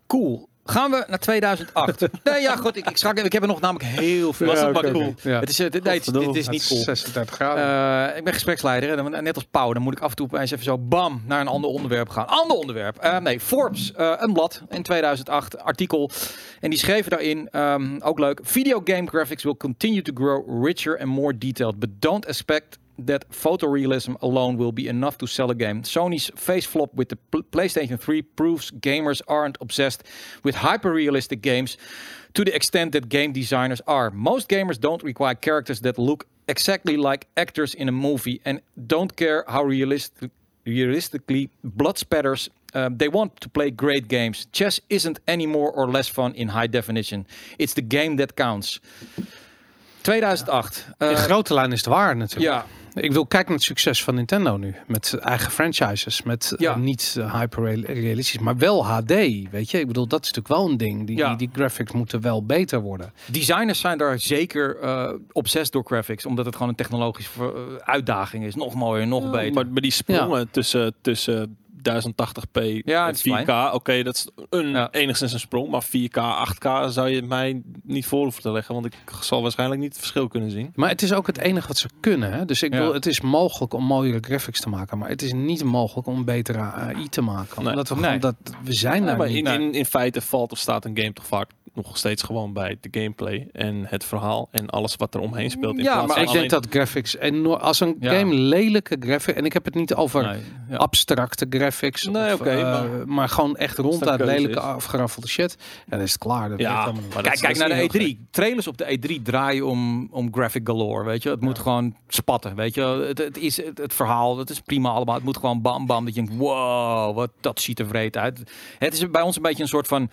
Cool. Gaan we naar 2008? [LAUGHS] nee, ja, goed. Ik, ik, schrok, ik heb er nog namelijk heel veel. Was ja, het maar cool? Ja. Het is, nee, dit, dit is niet cool. 36 graden. Uh, ik ben gespreksleider. En net als Pauw, dan moet ik af en toe opeens even zo bam naar een ander onderwerp gaan. Ander onderwerp. Uh, nee, Forbes, uh, een blad in 2008, artikel. En die schreven daarin, um, ook leuk. Video game graphics will continue to grow richer and more detailed, but don't expect that photorealism alone will be enough to sell a game. Sony's face flop with the PlayStation 3 proves gamers aren't obsessed with hyper-realistic games to the extent that game designers are. Most gamers don't require characters that look exactly like actors in a movie and don't care how realistic realistically blood spatters uh, they want to play great games. Chess isn't any more or less fun in high definition. It's the game that counts. 2008. Uh, in grote lijn is het waar natuurlijk. Ja. Ik wil kijken naar het succes van Nintendo nu. Met eigen franchises. Met ja. uh, niet uh, hyper-realistisch, maar wel HD. Weet je, ik bedoel, dat is natuurlijk wel een ding. Die, Ja. die, die graphics moeten wel beter worden. Designers zijn daar zeker uh, obsessed door graphics, omdat het gewoon een technologische uitdaging is. Nog mooier, nog Ja, beter. Maar, maar die sprongen tussen, tussen 1080p Ja, en het is 4K, oké, dat is een, Ja. enigszins een sprong. Maar 4K, 8K zou je mij niet voor hoeven te leggen, want ik zal waarschijnlijk niet het verschil kunnen zien. Maar het is ook het enige wat ze kunnen. Hè? Dus ik Ja. bedoel, het is mogelijk om mooiere graphics te maken. Maar het is niet mogelijk om betere AI te maken. Nee. Omdat we, Nee. dat, we zijn daar maar niet. in, in, in feite valt of staat een game toch vaak nog steeds gewoon bij de gameplay en het verhaal en alles wat er omheen speelt. In Ja, plaats maar ik denk dat graphics enorm... Als een game lelijke graphics... En ik heb het niet over Nee, abstracte graphics. Nee, of, oké, eh, maar- maar gewoon echt ronduit lelijke is. afgeraffelde shit. Dan is het klaar. Dat Ja, maar Kijk, dat kijk naar de niet heel E3. Trailers op de E3 draaien om, om graphic galore, weet je. Het moet gewoon spatten, weet je. Het, het is het, het verhaal, het is prima allemaal. Het moet gewoon bam bam, dat je denkt, wow, wat, dat ziet er vreed uit. Het is bij ons een beetje een soort van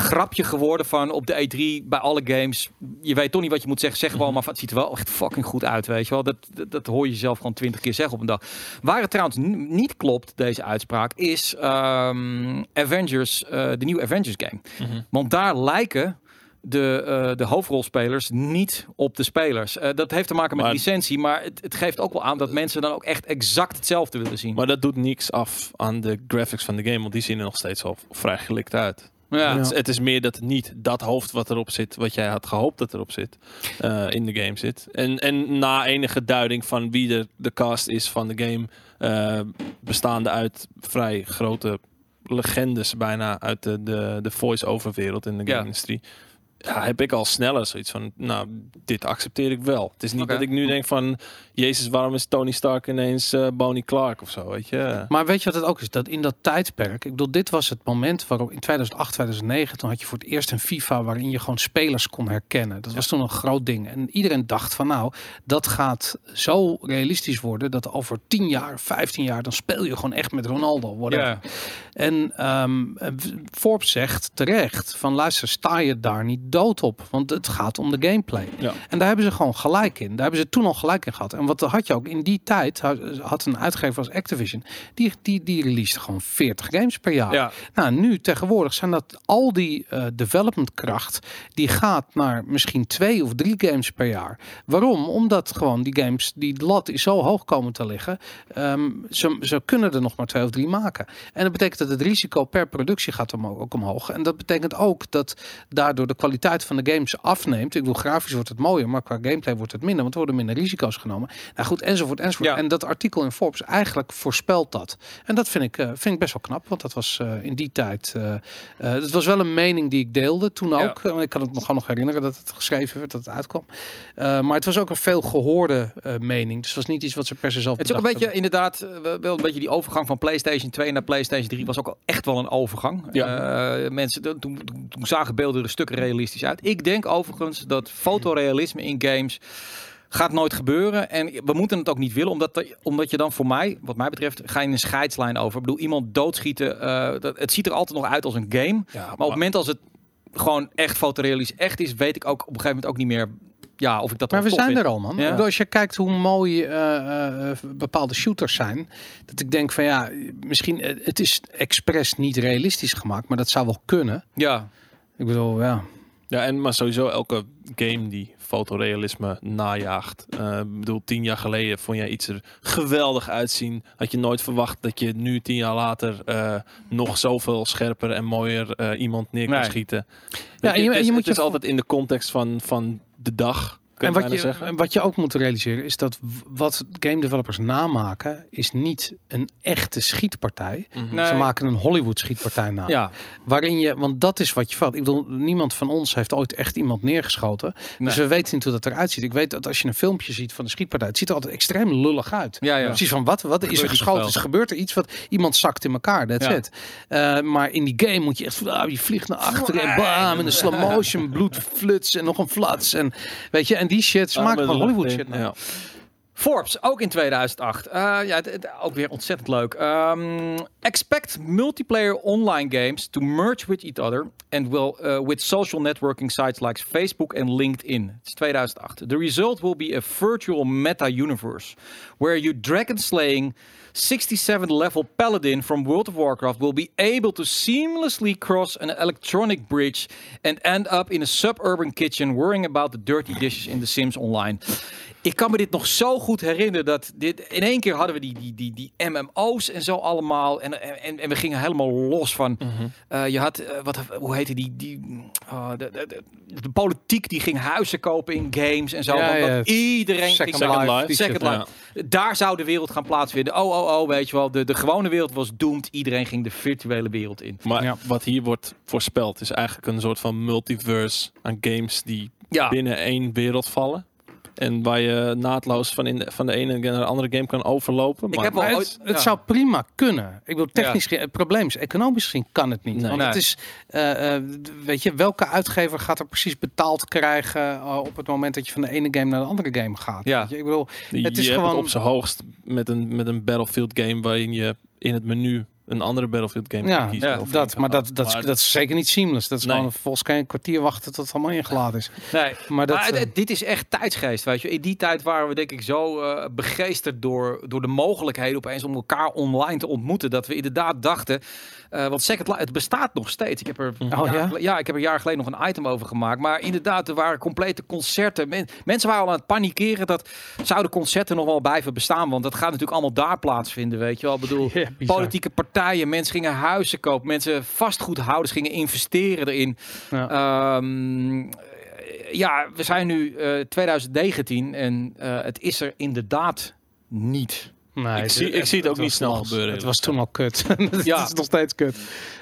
grapje geworden van op de E3 bij alle games. Je weet toch niet wat je moet zeggen. Zeg gewoon, maar het ziet er wel echt fucking goed uit, weet je wel. Dat, dat, dat hoor je zelf gewoon twintig keer zeggen op een dag. Waar het trouwens niet klopt, deze uitspraak, is ehm, Avengers, eh, de nieuwe Avengers game. Mhm. Want daar lijken de, eh, de hoofdrolspelers niet op de spelers. Eh, dat heeft te maken met Maar- licentie, maar het, het geeft ook wel aan dat mensen dan ook echt exact hetzelfde willen zien. Maar dat doet niks af aan de graphics van de game, want die zien er nog steeds al vrij gelikt uit. Ja. Het, is- het is meer dat het niet dat hoofd wat erop zit, wat jij had gehoopt dat erop zit, eh, in de game zit. En, en na enige duiding van wie de, de cast is van de game, eh, bestaande uit vrij grote legendes bijna uit de, de, de voice-over wereld in de Ja. game-industrie. Ja, heb ik al sneller zoiets van, nou, dit accepteer ik wel. Het is niet dat ik nu denk van, jezus, waarom is Tony Stark ineens eh Bonnie Clark of zo, weet je? Maar weet je wat het ook is? Dat in dat tijdperk, ik bedoel, dit was het moment waarop in 2008, 2009, toen had je voor het eerst een FIFA waarin je gewoon spelers kon herkennen. Dat was toen een groot ding. En iedereen dacht van nou, dat gaat zo realistisch worden dat over 10 jaar, 15 jaar, dan speel je gewoon echt met Ronaldo. whatever. Ja. En ehm, Forbes zegt terecht van luister, sta je daar niet dood op. Want het gaat om de gameplay. Ja. En daar hebben ze gewoon gelijk in. Daar hebben ze toen al gelijk in gehad. En wat had je ook in die tijd, had- een uitgever als Activision, die, die, die release gewoon 40 games per jaar. Ja. Nou, nu tegenwoordig zijn dat al die eh, development kracht, die gaat naar misschien twee of drie games per jaar. Waarom? Omdat gewoon die games, die lat is zo hoog komen te liggen. Ehm, ze, ze kunnen er nog maar twee of drie maken. En dat betekent dat het risico per productie gaat omhoog, ook omhoog. En dat betekent ook dat daardoor de kwaliteit van de games afneemt. Ik bedoel, grafisch wordt het mooier, maar qua gameplay wordt het minder, want er worden minder risico's genomen. Nou goed, enzovoort, enzovoort. Ja. En dat artikel in Forbes eigenlijk voorspelt dat. En dat vind ik, eh, vind ik best wel knap, want dat was eh, in die tijd. eh het was wel een mening die ik deelde toen ook. Ik kan het me gewoon nog herinneren dat het geschreven werd, dat het uitkwam. Maar het was ook een veel gehoorde eh, mening. Dus het was niet iets wat ze per se zelf Het is ook een beetje inderdaad wel een beetje die overgang van PlayStation 2 naar PlayStation 3 was ook al echt wel een overgang. Mensen toen, toen, toen zagen beelden er stukken realistisch uit. Ik denk overigens dat fotorealisme in games gaat nooit gebeuren en we moeten het ook niet willen omdat omdat je dan voor mij, wat mij betreft, ga je een scheidslijn over. Ik bedoel iemand doodschieten, eh, dat, het ziet er altijd nog uit als een game, Ja, maar op het moment als het gewoon echt fotorealistisch echt is, weet ik ook op een gegeven moment ook niet meer ja, of ik dat Maar we zijn vind. er al, man. Ja. Als je kijkt hoe mooi eh, eh, bepaalde shooters zijn, dat ik denk van ja, misschien het is expres niet realistisch gemaakt, maar dat zou wel kunnen. Ja, Ik bedoel, ja. Ja, en maar sowieso elke game die fotorealisme najaagt. Eh, Ik bedoel, tien jaar geleden vond jij iets er geweldig uitzien. Had je nooit verwacht dat je nu tien jaar later eh, nog zoveel scherper en mooier eh, iemand neer kan Nee. schieten. Ja, je- het je moet het is je- altijd in de context van, van de dag. En wat je, zeggen. en wat je ook moet realiseren is dat wat game developers namaken, is niet een echte schietpartij. Mhm. Nee. Ze maken een Hollywood schietpartij na. ja. Waarin je, want dat is wat je valt. Ik bedoel, niemand van ons heeft ooit echt iemand neergeschoten. Nee. Dus we weten niet hoe dat eruit ziet. Ik weet dat als je een filmpje ziet van de schietpartij, het ziet er altijd extreem lullig uit. Ja, ja. Precies van wat, wat is er geschoten? Is gebeurt er iets wat iemand zakt in elkaar? That's Ja. it. Eh, maar in die game moet je echt, ah, je vliegt naar achteren en bam, en een slow motion, bloed, fluts en nog een flats en weet je, en die shit, met van Hollywood shit. nou. Forbes, ook in 2008. Eh, ja, het- het- ook weer ontzettend leuk. Ehm, expect multiplayer online games to merge with each other and will uh, with social networking sites like Facebook and LinkedIn. Het is 2008. The result will be a virtual meta-universe where you dragon slaying 67 level paladin from World of Warcraft will be able to seamlessly cross an electronic bridge and end up in a suburban kitchen worrying about the dirty dishes in The Sims Online. Ik kan me dit nog zo goed herinneren dat dit in één keer hadden we die, die, die, die MMO's en zo allemaal en, en, en we gingen helemaal los van. eh, je had eh, wat hoe heette die die oh, de, de, de, de politiek die ging huizen kopen in games en zo. Ja, want ja. dat iedereen Second ging Second Life, Second Life. Daar zou de wereld gaan plaatsvinden. Oh, oh, oh, weet je wel. De, de gewone wereld was doomed. Iedereen ging de virtuele wereld in. Maar Ja. wat hier wordt voorspeld is eigenlijk een soort van multiverse aan games die Ja. binnen één wereld vallen. En waar je naadloos van, in de, van de ene naar de andere game kan overlopen. Maar heb Maar ooit- het, het ja. zou prima kunnen. Ik bedoel, technisch, ge- het probleem is, economisch gezien kan het niet. Nee. Want Nee. het is, eh, eh, weet je, welke uitgever gaat er precies betaald krijgen eh, op het moment dat je van de ene game naar de andere game gaat? Ja. Weet je, ik bedoel, Het is je gewoon- op zijn hoogst met een, met een Battlefield game waarin je in het menu een andere Battlefield game Ja, kiezen. ja, of dat, maar dat, dat, is, dat is zeker niet seamless. Dat is Nee. gewoon volgens geen kwartier wachten tot het allemaal ingeladen is. [LAUGHS] Nee. Maar dat, Maar eh, dit is echt tijdsgeest, weet je. In die tijd waren we denk ik zo eh, begeesterd door, door de mogelijkheden opeens om elkaar online te ontmoeten. Dat we inderdaad dachten, eh, want Second Life, het bestaat nog steeds. Ik heb er, Oh, jaar ja? ik heb er een jaar geleden nog een item over gemaakt. Maar inderdaad, er waren complete concerten. Men- mensen waren al aan het panikeren dat zouden concerten nog wel blijven bestaan. Want dat gaat natuurlijk allemaal daar plaatsvinden, weet je wel. Ik bedoel, [LAUGHS] Ja, politieke partijen, mensen gingen huizen kopen. Mensen, vastgoedhouders gingen investeren erin. Ja. Ehm, ja, we zijn nu eh 2019 en eh, het is er inderdaad niet. Nee, Ik het- zie- ik zie het ook niet snel gebeuren, Het was toen al kut. [LAUGHS] het Ja. is nog steeds kut.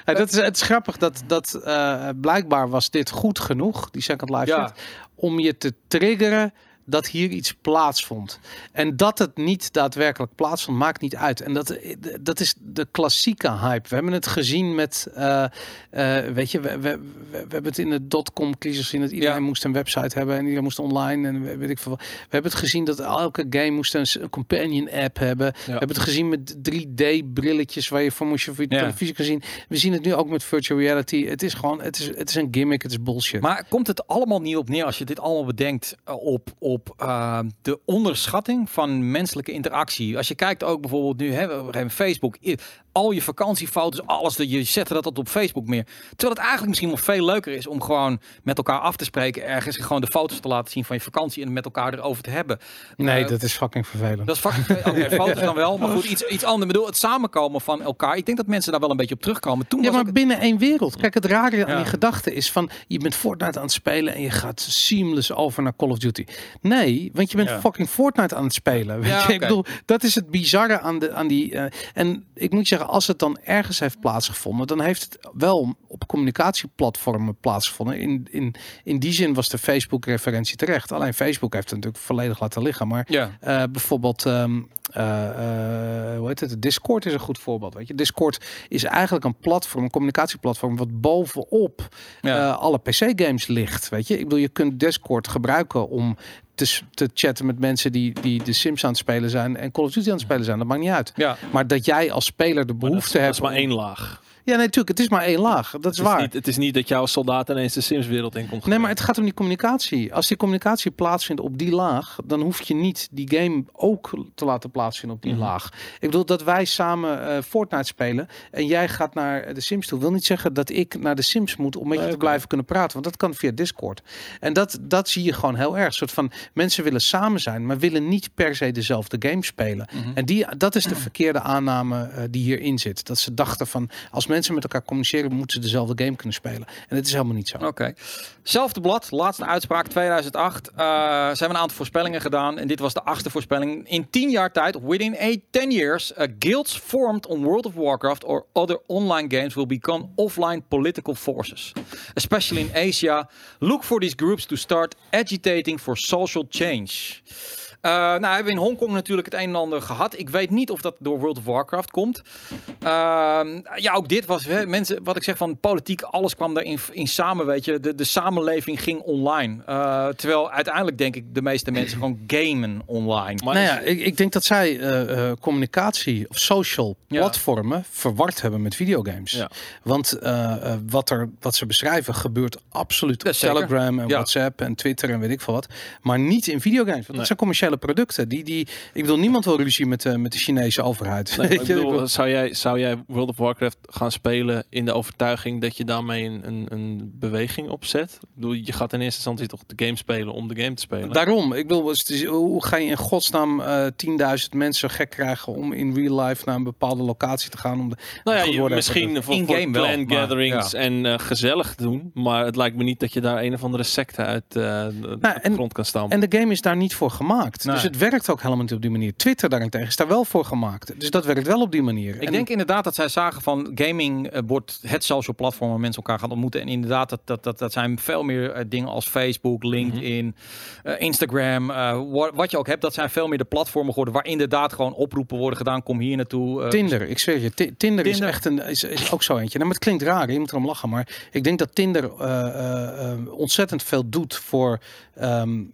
Ja, dat is, het is grappig dat, dat eh, blijkbaar was dit goed genoeg, die Second Life Ja. shit, om je te triggeren dat hier iets plaatsvond. En dat het niet daadwerkelijk plaatsvond, maakt niet uit. En dat, dat is de klassieke hype. We hebben het gezien met, eh, eh, weet je, we, we, we, we hebben het in de dotcom-crisis gezien dat iedereen Ja. moest een website hebben en iedereen moest online en weet ik veel. We hebben het gezien dat elke game moest een, companion app hebben. We hebben het gezien met 3D-brilletjes waar je voor moest je voor je Ja. televisie kan zien. We zien het nu ook met virtual reality. Het is gewoon, het is, het is een gimmick, het is bullshit. Maar komt het allemaal niet op neer als je dit allemaal bedenkt eh, op, op eh, de onderschatting van menselijke interactie? Als je kijkt ook bijvoorbeeld nu, hè, we hebben Facebook, al je vakantiefoto's, alles, dat je zet dat op Facebook meer. Terwijl het eigenlijk misschien nog veel leuker is om gewoon met elkaar af te spreken ergens en gewoon de foto's te laten zien van je vakantie en met elkaar erover te hebben. nee, Eh, dat is fucking vervelend. Dat is fucking oké, [LAUGHS] foto's dan wel, maar goed, iets, iets anders. Ik bedoel, het samenkomen van elkaar. Ik denk dat mensen daar wel een beetje op terugkomen. Toen Ja, maar ook- binnen één wereld. Kijk, het rare aan Ja. die gedachte is van... je bent Fortnite aan het spelen en je gaat seamless over naar Call of Duty. Nee, want je bent Ja. fucking Fortnite aan het spelen. Weet Ja, je? Ik bedoel, dat is het bizarre aan, de, aan die... eh, en ik moet zeggen, als het dan ergens heeft plaatsgevonden... dan heeft het wel op communicatieplatformen plaatsgevonden. In, in, in die zin was de Facebook-referentie terecht. Alleen Facebook heeft het natuurlijk volledig laten liggen. Maar ja. eh, bijvoorbeeld, ehm, eh, eh, hoe heet het? Discord is een goed voorbeeld. Weet je, Discord is eigenlijk een platform, een communicatieplatform, wat bovenop Ja. eh, alle PC-games ligt. Weet je, ik bedoel, je kunt Discord gebruiken om te, te chatten met mensen die, die de Sims aan het spelen zijn en Call of Duty aan het spelen zijn. Dat maakt niet uit. ja. Maar dat jij als speler de dat, behoefte is, dat hebt. is maar één laag. Ja, nee, natuurlijk. Het is maar één laag. Dat is Het is, waar. niet, het is niet dat jouw soldaat ineens de Sims-wereld in komt. Nee, maar het gaat om die communicatie. Als die communicatie plaatsvindt op die laag, dan hoef je niet die game ook te laten plaatsvinden op die Mhm. laag. Ik bedoel dat wij samen eh, Fortnite spelen en jij gaat naar de Sims toe. Wil niet zeggen dat ik naar de Sims moet om met je Nee, te blijven kunnen praten, want dat kan via Discord. En dat, dat zie je gewoon heel erg. Een soort van mensen willen samen zijn, maar willen niet per se dezelfde game spelen. Mhm. En die, dat is de verkeerde aanname eh, die hierin zit. Dat ze dachten van als mensen met elkaar communiceren, moeten ze dezelfde game kunnen spelen. En dat is helemaal niet zo. Oké. Zelfde blad, laatste uitspraak 2008. Eh zijn we een aantal voorspellingen gedaan. En dit was de achtste voorspelling. In 10 jaar tijd, within a 10 years, uh, guilds formed on World of Warcraft or other online games will become offline political forces. Especially in Asia. Look for these groups to start agitating for social change. Eh, nou, hebben we in Hongkong natuurlijk het een en ander gehad. Ik weet niet of dat door World of Warcraft komt. Ehm, ja, ook dit was, hè, mensen, wat ik zeg van politiek, alles kwam daarin in samen, weet je. De, de samenleving ging online. Eh, terwijl uiteindelijk denk ik de meeste mensen gewoon [CLEARS THROAT] gamen online. Maar nou is- ja, ik, ik denk dat zij eh, eh, communicatie of social Ja. platformen verward hebben met videogames. Ja. Want eh, eh, wat, er, wat ze beschrijven gebeurt absoluut op. Telegram en Ja. WhatsApp en Twitter en weet ik veel wat. Maar niet in videogames. Want Nee. dat zijn commerciële producten. Die, die, ik bedoel, niemand wil ruzie met, de met de Chinese overheid. Nee, ik je, [LAUGHS] ik bedoel, zou, jij, zou jij World of Warcraft gaan spelen in de overtuiging dat je daarmee een, een, een beweging opzet? Ik bedoel, je gaat in eerste instantie toch de game spelen om de game te spelen. Daarom, ik bedoel, hoe ga je in godsnaam eh 10.000 mensen gek krijgen om in real life naar een bepaalde locatie te gaan? Om de, nou ja, je, worden misschien voor, voor In-game wel, maar, gatherings ja. en eh, gezellig doen. Maar het lijkt me niet dat je daar een of andere secte uit eh, de Nou, de en- grond kan stampen. En de game is daar niet voor gemaakt. Nee. Dus het werkt ook helemaal niet op die manier. Twitter daarentegen is daar wel voor gemaakt. Dus dat werkt wel op die manier. Ik En- denk inderdaad dat zij zagen van gaming eh, wordt het social platform waar mensen elkaar gaan ontmoeten. En inderdaad, dat, dat, dat, dat zijn veel meer eh, dingen als Facebook, LinkedIn, eh, Instagram, eh, wa- wat je ook hebt. Dat zijn veel meer de platformen geworden waar inderdaad gewoon oproepen worden gedaan. Kom hier naartoe. Tinder, ik zweer je, Ti- Tinder, is echt een, is, is ook zo eentje. Nou, maar het klinkt raar, je moet erom lachen, maar ik denk dat Tinder ontzettend veel doet voor ehm, eh, eh,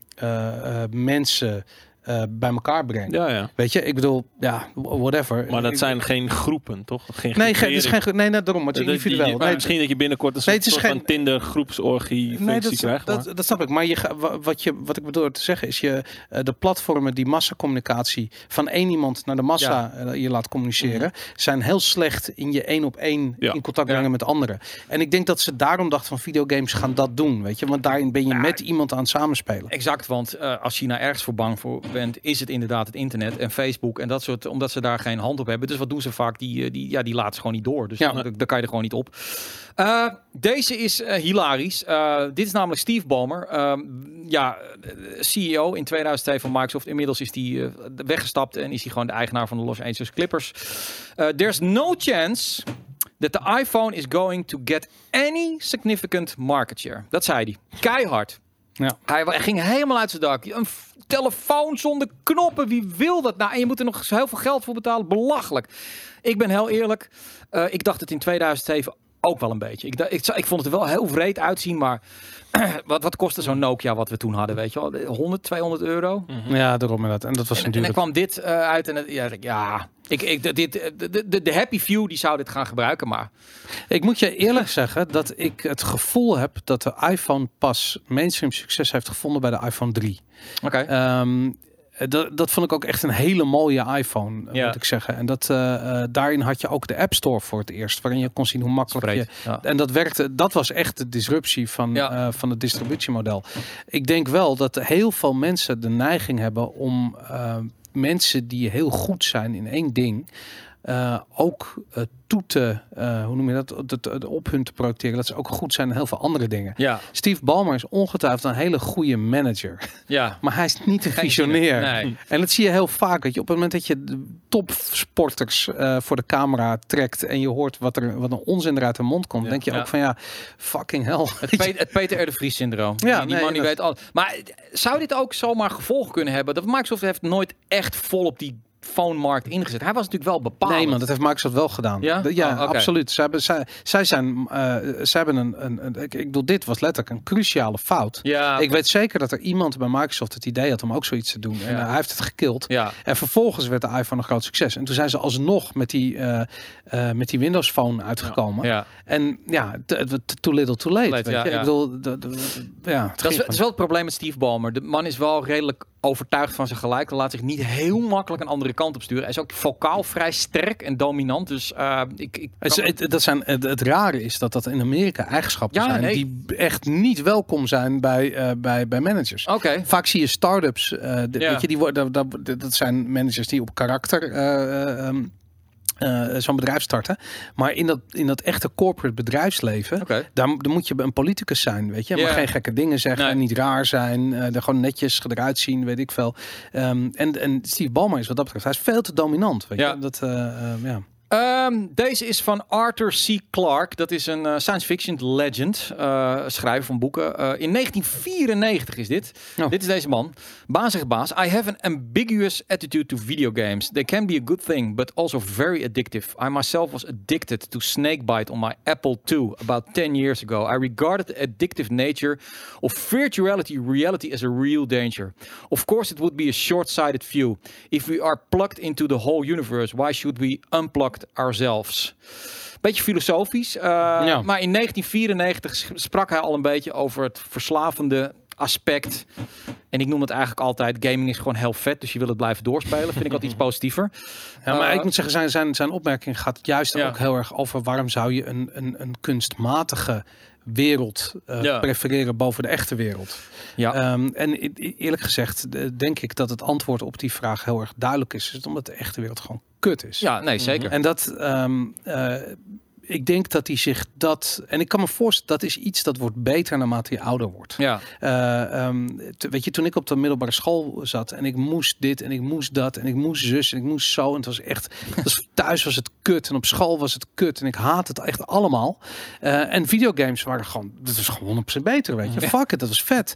mensen eh, bij elkaar brengen. ja, ja. Weet je, ik bedoel, ja, whatever. Maar dat Ik- zijn geen groepen, toch? Geen Nee, geen, het is geen, goed- nee, nee, daarom, het is Dat- individueel. die- Nee, misschien dat je binnenkort een Nee, soort, het is soort geen- van Tinder groepsorgie Nee, functie dat, krijgt. maar- dat, dat snap ik. Maar je, wat, je, wat ik bedoel te zeggen is je eh, de platformen die massacommunicatie van één iemand naar de massa eh, je laat communiceren, zijn heel slecht in je één op één Ja. in contact brengen met anderen. En ik denk dat ze daarom dachten van videogames gaan dat doen, weet je, want daarin ben je met iemand aan het samenspelen. Exact, want eh, als China ergens voor bang voor bent, is het inderdaad het internet en Facebook en dat soort, omdat ze daar geen hand op hebben. Dus wat doen ze vaak? Die, eh, die, ja, die laten ze gewoon niet door. Dus Ja. daar kan je er gewoon niet op. Eh, deze is eh, hilarisch. Dit is namelijk Steve Ballmer. Ehm, ja, CEO in 2002 van Microsoft. Inmiddels is hij weggestapt en is hij gewoon de eigenaar van de Los Angeles Clippers. There's no chance that the iPhone is going to get any significant market share. Dat zei hij. Keihard. Ja. Hij, ging helemaal uit zijn dak. Een telefoon zonder knoppen. Wie wil dat nou? En je moet er nog heel veel geld voor betalen. Belachelijk. Ik ben heel eerlijk. eh, ik dacht het in 2007 ook wel een beetje. Ik, ik, zou- ik vond het er wel heel vreed uitzien, maar [CLEARS THROAT] wat, wat kostte zo'n Nokia wat we toen hadden, weet je wel? 100, 200 euro. Ja, daarom inderdaad. En dat was En, een en dan kwam dit eh, uit en het, ja, ik- ja, ik, ik, dit, de, de, de Happy Few die zou dit gaan gebruiken, maar Ik moet je eerlijk zeggen dat ik het gevoel heb dat de iPhone pas mainstream succes heeft gevonden bij de iPhone 3. oké. Ehm, dat, dat vond ik ook echt een hele mooie iPhone, eh, Ja. moet ik zeggen. En dat, eh, eh, daarin had je ook de App Store voor het eerst, waarin je kon zien hoe makkelijk je... Ja. En dat werkte, dat was echt de disruptie van, Ja. eh, van het distributiemodel. Ik denk wel dat heel veel mensen de neiging hebben om eh, mensen die heel goed zijn in één ding, eh, ook eh, toe te, eh, hoe noem je dat, dat, dat op hun te projecteren, dat ze ook goed zijn in heel veel andere dingen. Ja, Steve Ballmer is ongetwijfeld een hele goede manager, ja. [LAUGHS] maar hij is niet een visionair. Nee. En dat zie je heel vaak. Dat je op het moment dat je de topsporters voor de camera trekt en je hoort wat er wat een onzin eruit de mond komt, Ja. denk je ook van ja, fucking hell. Het, Pe- het Peter R. de Vries syndroom. Ja, die, die nee, man die dat- weet alles. Maar zou dit ook zomaar gevolgen kunnen hebben? Dat Microsoft heeft nooit echt vol op die phone-markt ingezet. Hij was natuurlijk wel bepaald. Nee, man, dat heeft Microsoft wel gedaan. Ja? Ja, Oh, absoluut. Zij, hebben, zij, zij zijn, eh, zij hebben een, een, een ik, ik bedoel, dit was letterlijk een cruciale fout. Ja, Ik weet zeker dat er iemand bij Microsoft het idee had om ook zoiets te doen. En eh, hij heeft het gekild. ja. En vervolgens werd de iPhone een groot succes. En toen zijn ze alsnog met die, eh, met die Windows Phone uitgekomen. ja. En ja, too little too late. Late, weet ja, je? ja. Ik bedoel, ja, het Dat is, dat is wel het probleem met Steve Ballmer. De man is wel redelijk overtuigd van zijn gelijk. Laat zich niet heel makkelijk een andere kant op sturen. Hij is ook vocaal vrij sterk en dominant. Dus eh, ik, ik Het, dat zijn, het, het rare is dat dat in Amerika eigenschappen Ja, zijn nee. die echt niet welkom zijn bij, eh, bij, bij managers. Oké. Vaak zie je start-ups, eh, de- Ja. weet je, die worden, dat, dat, dat zijn managers die op karakter eh, eh, zo'n bedrijf starten. Maar in dat, in dat echte corporate bedrijfsleven, Oké. daar, dan moet je een politicus zijn, weet je. Je mag Ja. geen gekke dingen zeggen, Nee. niet raar zijn, eh er gewoon netjes eruit zien, weet ik veel. Ehm, en, en Steve Ballmer is wat dat betreft, hij is veel te dominant, weet Ja. je. Dat, eh, ja. Ehm, deze is van Arthur C. Clarke. Dat is een eh, science fiction legend. eh, schrijver van boeken. Eh, in 1994 is dit. Oh. Dit is deze man. Baas zegt baas. I have an ambiguous attitude to video games. They can be a good thing, but also very addictive. I myself was addicted to Snakebite on my Apple II about 10 years ago. I regarded the addictive nature of virtuality reality as a real danger. Of course, it would be a short-sighted view. If we are plugged into the whole universe, why should we ourselves? Beetje filosofisch, eh, maar in 1994 sch- sprak hij al een beetje over het verslavende aspect. En ik noem het eigenlijk altijd, gaming is gewoon heel vet, dus je wil het blijven doorspelen. Vind ik altijd iets [LAUGHS] positiever. Ja, maar Eh, ik moet zeggen, zijn, zijn, zijn opmerking gaat juist Ja. ook heel erg over waarom zou je een, een, een kunstmatige wereld Ja. prefereren boven de echte wereld. Ja, Ehm, en eerlijk gezegd denk ik dat het antwoord op die vraag heel erg duidelijk is. Is omdat de echte wereld gewoon kut is. ja nee, zeker. En dat, ehm, eh, ik denk dat hij zich dat, en ik kan me voorstellen, dat is iets dat wordt beter naarmate je ouder wordt. Ja, Eh, ehm, weet je, toen ik op de middelbare school zat en ik moest dit en ik moest dat en ik moest zus en ik moest zo. En het was echt, het thuis was het kut en op school was het kut en ik haat het echt allemaal. Eh, en videogames waren gewoon, dat was gewoon 100% beter, weet je. Fuck it, dat was vet.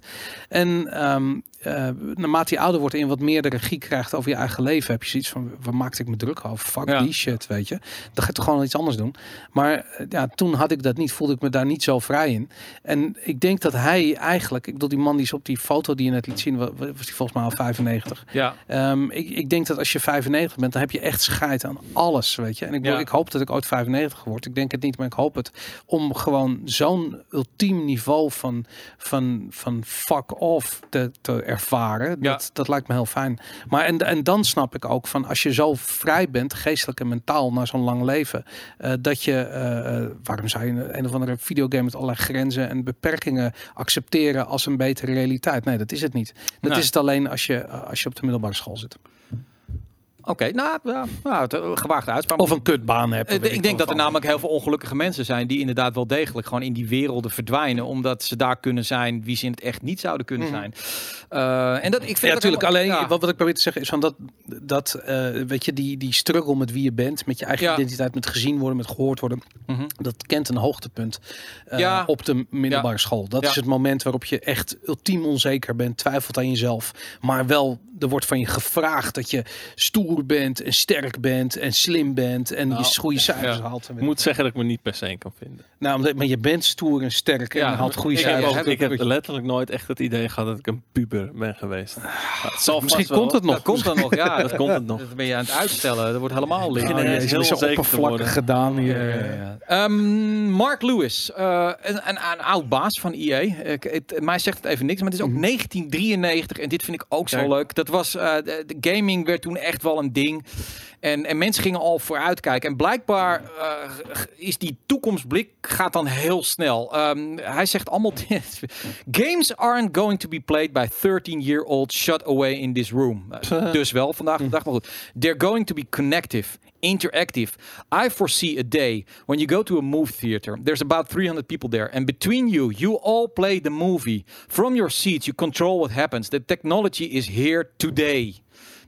En ehm, eh, naarmate je ouder wordt en je wat meer de regie krijgt over je eigen leven, heb je zoiets van, waar maakte ik me druk over? Fuck Ja. die shit, weet je. Dan ga je toch gewoon iets anders doen. Maar eh, ja, toen had ik dat niet, voelde ik me daar niet zo vrij in. En ik denk dat hij eigenlijk, ik bedoel die man die is op die foto die je net liet zien, wa- wa- was die volgens mij al 95. ja. Ehm, ik, ik denk dat als je 95 bent, dan heb je echt scheid aan alles, weet je. En ik, bedoel, Ja. ik hoop dat ik ooit 95 word. Ik denk het niet, maar ik hoop het. Om gewoon zo'n ultiem niveau van, van, van fuck off te, te ervaren. Ja. Dat, dat lijkt me heel fijn. Maar en, en dan snap ik ook van als je zo vrij bent, geestelijk en mentaal, na zo'n lang leven, eh, dat je, eh, eh, waarom zou je een, of andere videogame met allerlei grenzen en beperkingen accepteren als een betere realiteit? Nee, dat is het niet. Dat is het alleen als je, als je op de middelbare school zit. Oké, nou, ja, nou, het, eh, gewaagde uitspraak. Of een kutbaan hebt. Eh, ik denk dat er namelijk heel veel ongelukkige mensen zijn die inderdaad wel degelijk gewoon in die werelden verdwijnen, omdat ze daar kunnen zijn wie ze in het echt niet zouden kunnen Mhm. zijn. Eh, en dat ik vind Ja, dat natuurlijk. Alleen ja. wat, wat ik probeer te zeggen is van dat, dat eh, weet je, die, die struggle met wie je bent, met je eigen Ja. identiteit, met gezien worden, met gehoord worden, Mhm. dat kent een hoogtepunt eh, Ja. op de middelbare school. Dat Ja. is het moment waarop je echt ultiem onzeker bent, twijfelt aan jezelf, maar wel er wordt van je gevraagd dat je stoer bent en sterk bent en slim bent en Nou, je goede cijfers ja. haalt. Ik moet zeggen dat ik me niet per se kan vinden. Nou, omdat, maar je bent stoer en sterk en Ja, haalt goede ik heb cijfers. ook- ik heb letterlijk nooit echt het idee gehad dat ik een puber ben geweest. Het zal Misschien vast wel. komt het nog. Dat komt dan nog, ja. [LAUGHS] Dat komt het nog. Dat ben je aan het uitstellen. Dat wordt helemaal licht. Oh, ineens jezus, heel zo oppervlakkig gedaan hier. Ja, ja, ja. Ehm, Mark Lewis, eh, een, een, een oud baas van EA. Ik, het, mij zegt het even niks, maar het is ook 1993 en dit vind ik ook zo leuk. Dat was, eh, de, de gaming werd toen echt wel een ding. En, en mensen gingen al vooruitkijken. En blijkbaar eh, is die toekomstblik gaat dan heel snel. Ehm, hij zegt allemaal [LAUGHS] dit. Games aren't going to be played by 13-year-old shut away in this room. [LAUGHS] Dus wel vandaag de dag, maar goed. They're going to be connective, interactive. I foresee a day when you go to a movie theater. There's about 300 people there. And between you, you all play the movie. From your seats, you control what happens. The technology is here today.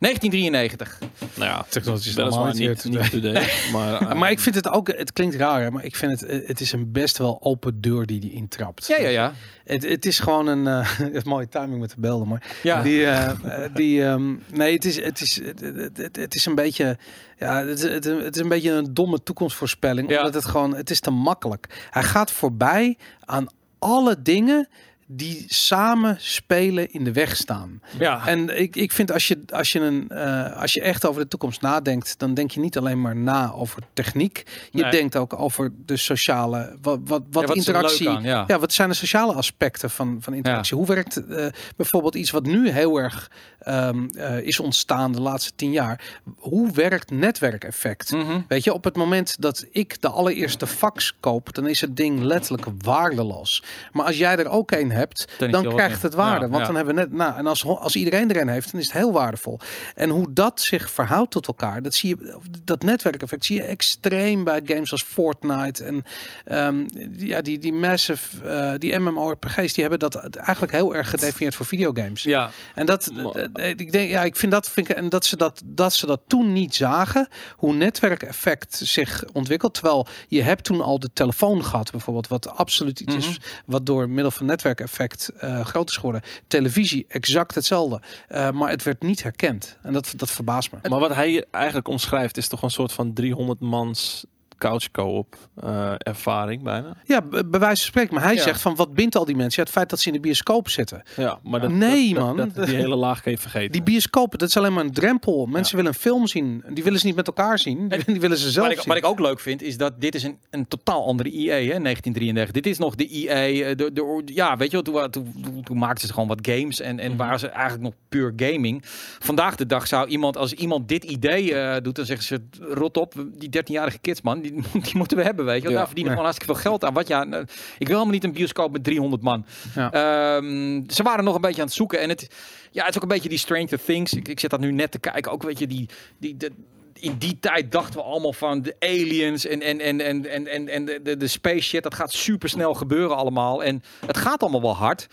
1993. Nou ja, Technology is allemaal niet, niet today. [LAUGHS] Maar, Maar ik vind het ook, het klinkt raar, hè, maar ik vind het, eh, het is een best wel open deur die die intrapt. Ja, ja, ja. Het, het is gewoon een, eh, [LAUGHS] het is mooie timing met de belden, maar Ja. die, eh, die, ehm, nee, het is, het is, het, het, het- het is een beetje, ja, het, het, het is een beetje een domme toekomstvoorspelling, Ja. omdat het gewoon, het is te makkelijk. Hij gaat voorbij aan alle dingen die samen spelen in de weg staan. ja. En ik, ik vind als je, als, je een, eh, als je echt over de toekomst nadenkt, dan denk je niet alleen maar na over techniek. Je Nee. denkt ook over de sociale, wat, wat, wat Ja, wat is er interactie. aan, ja. ja, wat zijn de sociale aspecten van, van interactie? Hoe werkt eh, bijvoorbeeld iets wat nu heel erg ehm, eh, is ontstaan de laatste tien jaar? Hoe werkt netwerkeffect? Mhm. Weet je, op het moment dat ik de allereerste fax koop, dan is het ding letterlijk waardeloos. Maar als jij er ook een hebt, Dan is dan, krijgt het waarde. Ja, want ja. dan hebben we net, nou, en als, als iedereen er een heeft, dan is het heel waardevol. En hoe dat zich verhoudt tot elkaar, dat zie je, dat netwerkeffect zie je extreem bij games als Fortnite en ehm, ja, die, die massive, eh, die MMORPG's, die hebben dat eigenlijk heel erg gedefinieerd voor videogames. Ja, En dat, ik denk, ja, ik vind dat, vind ik, en dat ze dat, dat ze dat toen niet zagen, hoe netwerkeffect zich ontwikkelt. Terwijl je hebt toen al de telefoon gehad, bijvoorbeeld, wat absoluut iets is wat door middel van netwerkeffect eh groot is. Televisie, exact hetzelfde, Eh, maar het werd niet herkend. En dat, dat verbaast me. Maar wat hij eigenlijk omschrijft is toch een soort van 300 mans couch co-op eh, ervaring bijna. Ja, bij wijze van spreken. Maar hij Ja. zegt van wat bindt al die mensen? Ja, het feit dat ze in de bioscoop zitten. Ja, maar dat, Nee, dat- man. dat- dat- die hele laag kan je vergeten. Die bioscopen, dat is alleen maar een drempel. Mensen willen een film zien. Die willen ze niet met elkaar zien. Die, [LAUGHS] die willen ze zelf wat ik, zien. wat ik ook leuk vind, is dat dit is een, een totaal andere EA, hè, 1933. Dit is nog de EA, eh, de, de, ja, weet je wel, toen, toen, toen maakten ze gewoon wat games en, en waren ze eigenlijk nog puur gaming. Vandaag de dag zou iemand, als iemand dit idee eh, doet, dan zeggen ze, rot op, die 13-jarige kids, man, die, [LAUGHS] die moeten we hebben, weet je wel. Ja. Daar verdienen Ja. gewoon hartstikke veel geld aan. Wat ja, eh, ik wil helemaal niet een bioscoop met 300 man. Ja. Ehm, ze waren nog een beetje aan het zoeken en het, ja, het is ook een beetje die Stranger Things. Ik, ik zit dat nu net te kijken, ook weet je, die, die, de, in die tijd dachten we allemaal van de aliens en, en, en, en, en, en, en de, de, de space shit. Dat gaat super snel gebeuren allemaal. En het gaat allemaal wel hard.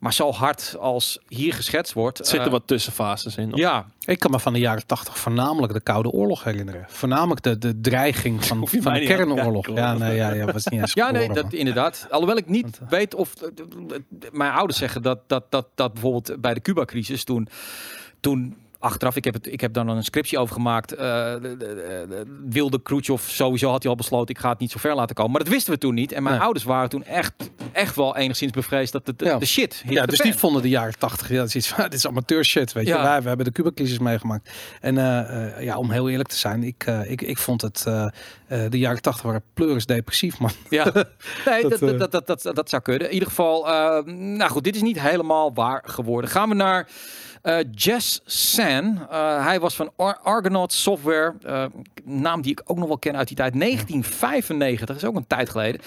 Maar zo hard als hier geschetst wordt. Er zitten eh, wat tussenfases in. Ja, Ik kan me van de jaren tachtig voornamelijk de Koude Oorlog herinneren. Voornamelijk de, de dreiging [LAUGHS] van, van de kernoorlog. Ja, nee, ja, ja, was niet eens ja nee, dat maar- inderdaad. Alhoewel ik niet Want, eh, weet of... Mijn ouders zeggen dat, dat, dat, dat bijvoorbeeld bij de Cuba-crisis toen... toen Achteraf, ik heb, het, ik heb dan een scriptie over gemaakt. de- de- de- de- wilde Khrushchev sowieso had hij al besloten, ik ga het niet zo ver laten komen. Maar dat wisten we toen niet. En mijn Nee. ouders waren toen echt, echt wel enigszins bevreesd dat het de, Ja. de shit hit Ja, dus die vonden de jaren tachtig, ja, dat is iets van, [LAUGHS] dit is amateur shit, weet je. Ja. Wij we hebben de Cuba-crisis meegemaakt. En eh, eh, ja, om heel eerlijk te zijn, ik, ik, ik vond het, de jaren tachtig waren pleuris depressief, man. Ja, [LAUGHS] nee, dat, Dat, dat, dat, dat, dat, zou kunnen. In ieder geval, nou goed, dit is niet helemaal waar geworden. Gaan we naar eh, Jess San. Eh, hij was van Ar- Argonaut Software. eh, naam die ik ook nog wel ken uit die tijd. 1995, is ook een tijd geleden.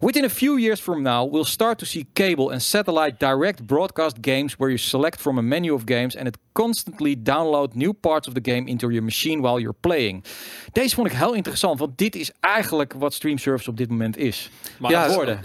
Within a few years from now, now, we'll start to see cable and satellite direct broadcast games where you select from a menu of games and it constantly download new parts of the game into your machine while you're playing. Deze vond ik heel interessant, want dit is eigenlijk wat stream service op dit moment is. Maar Ja, ja, woorden.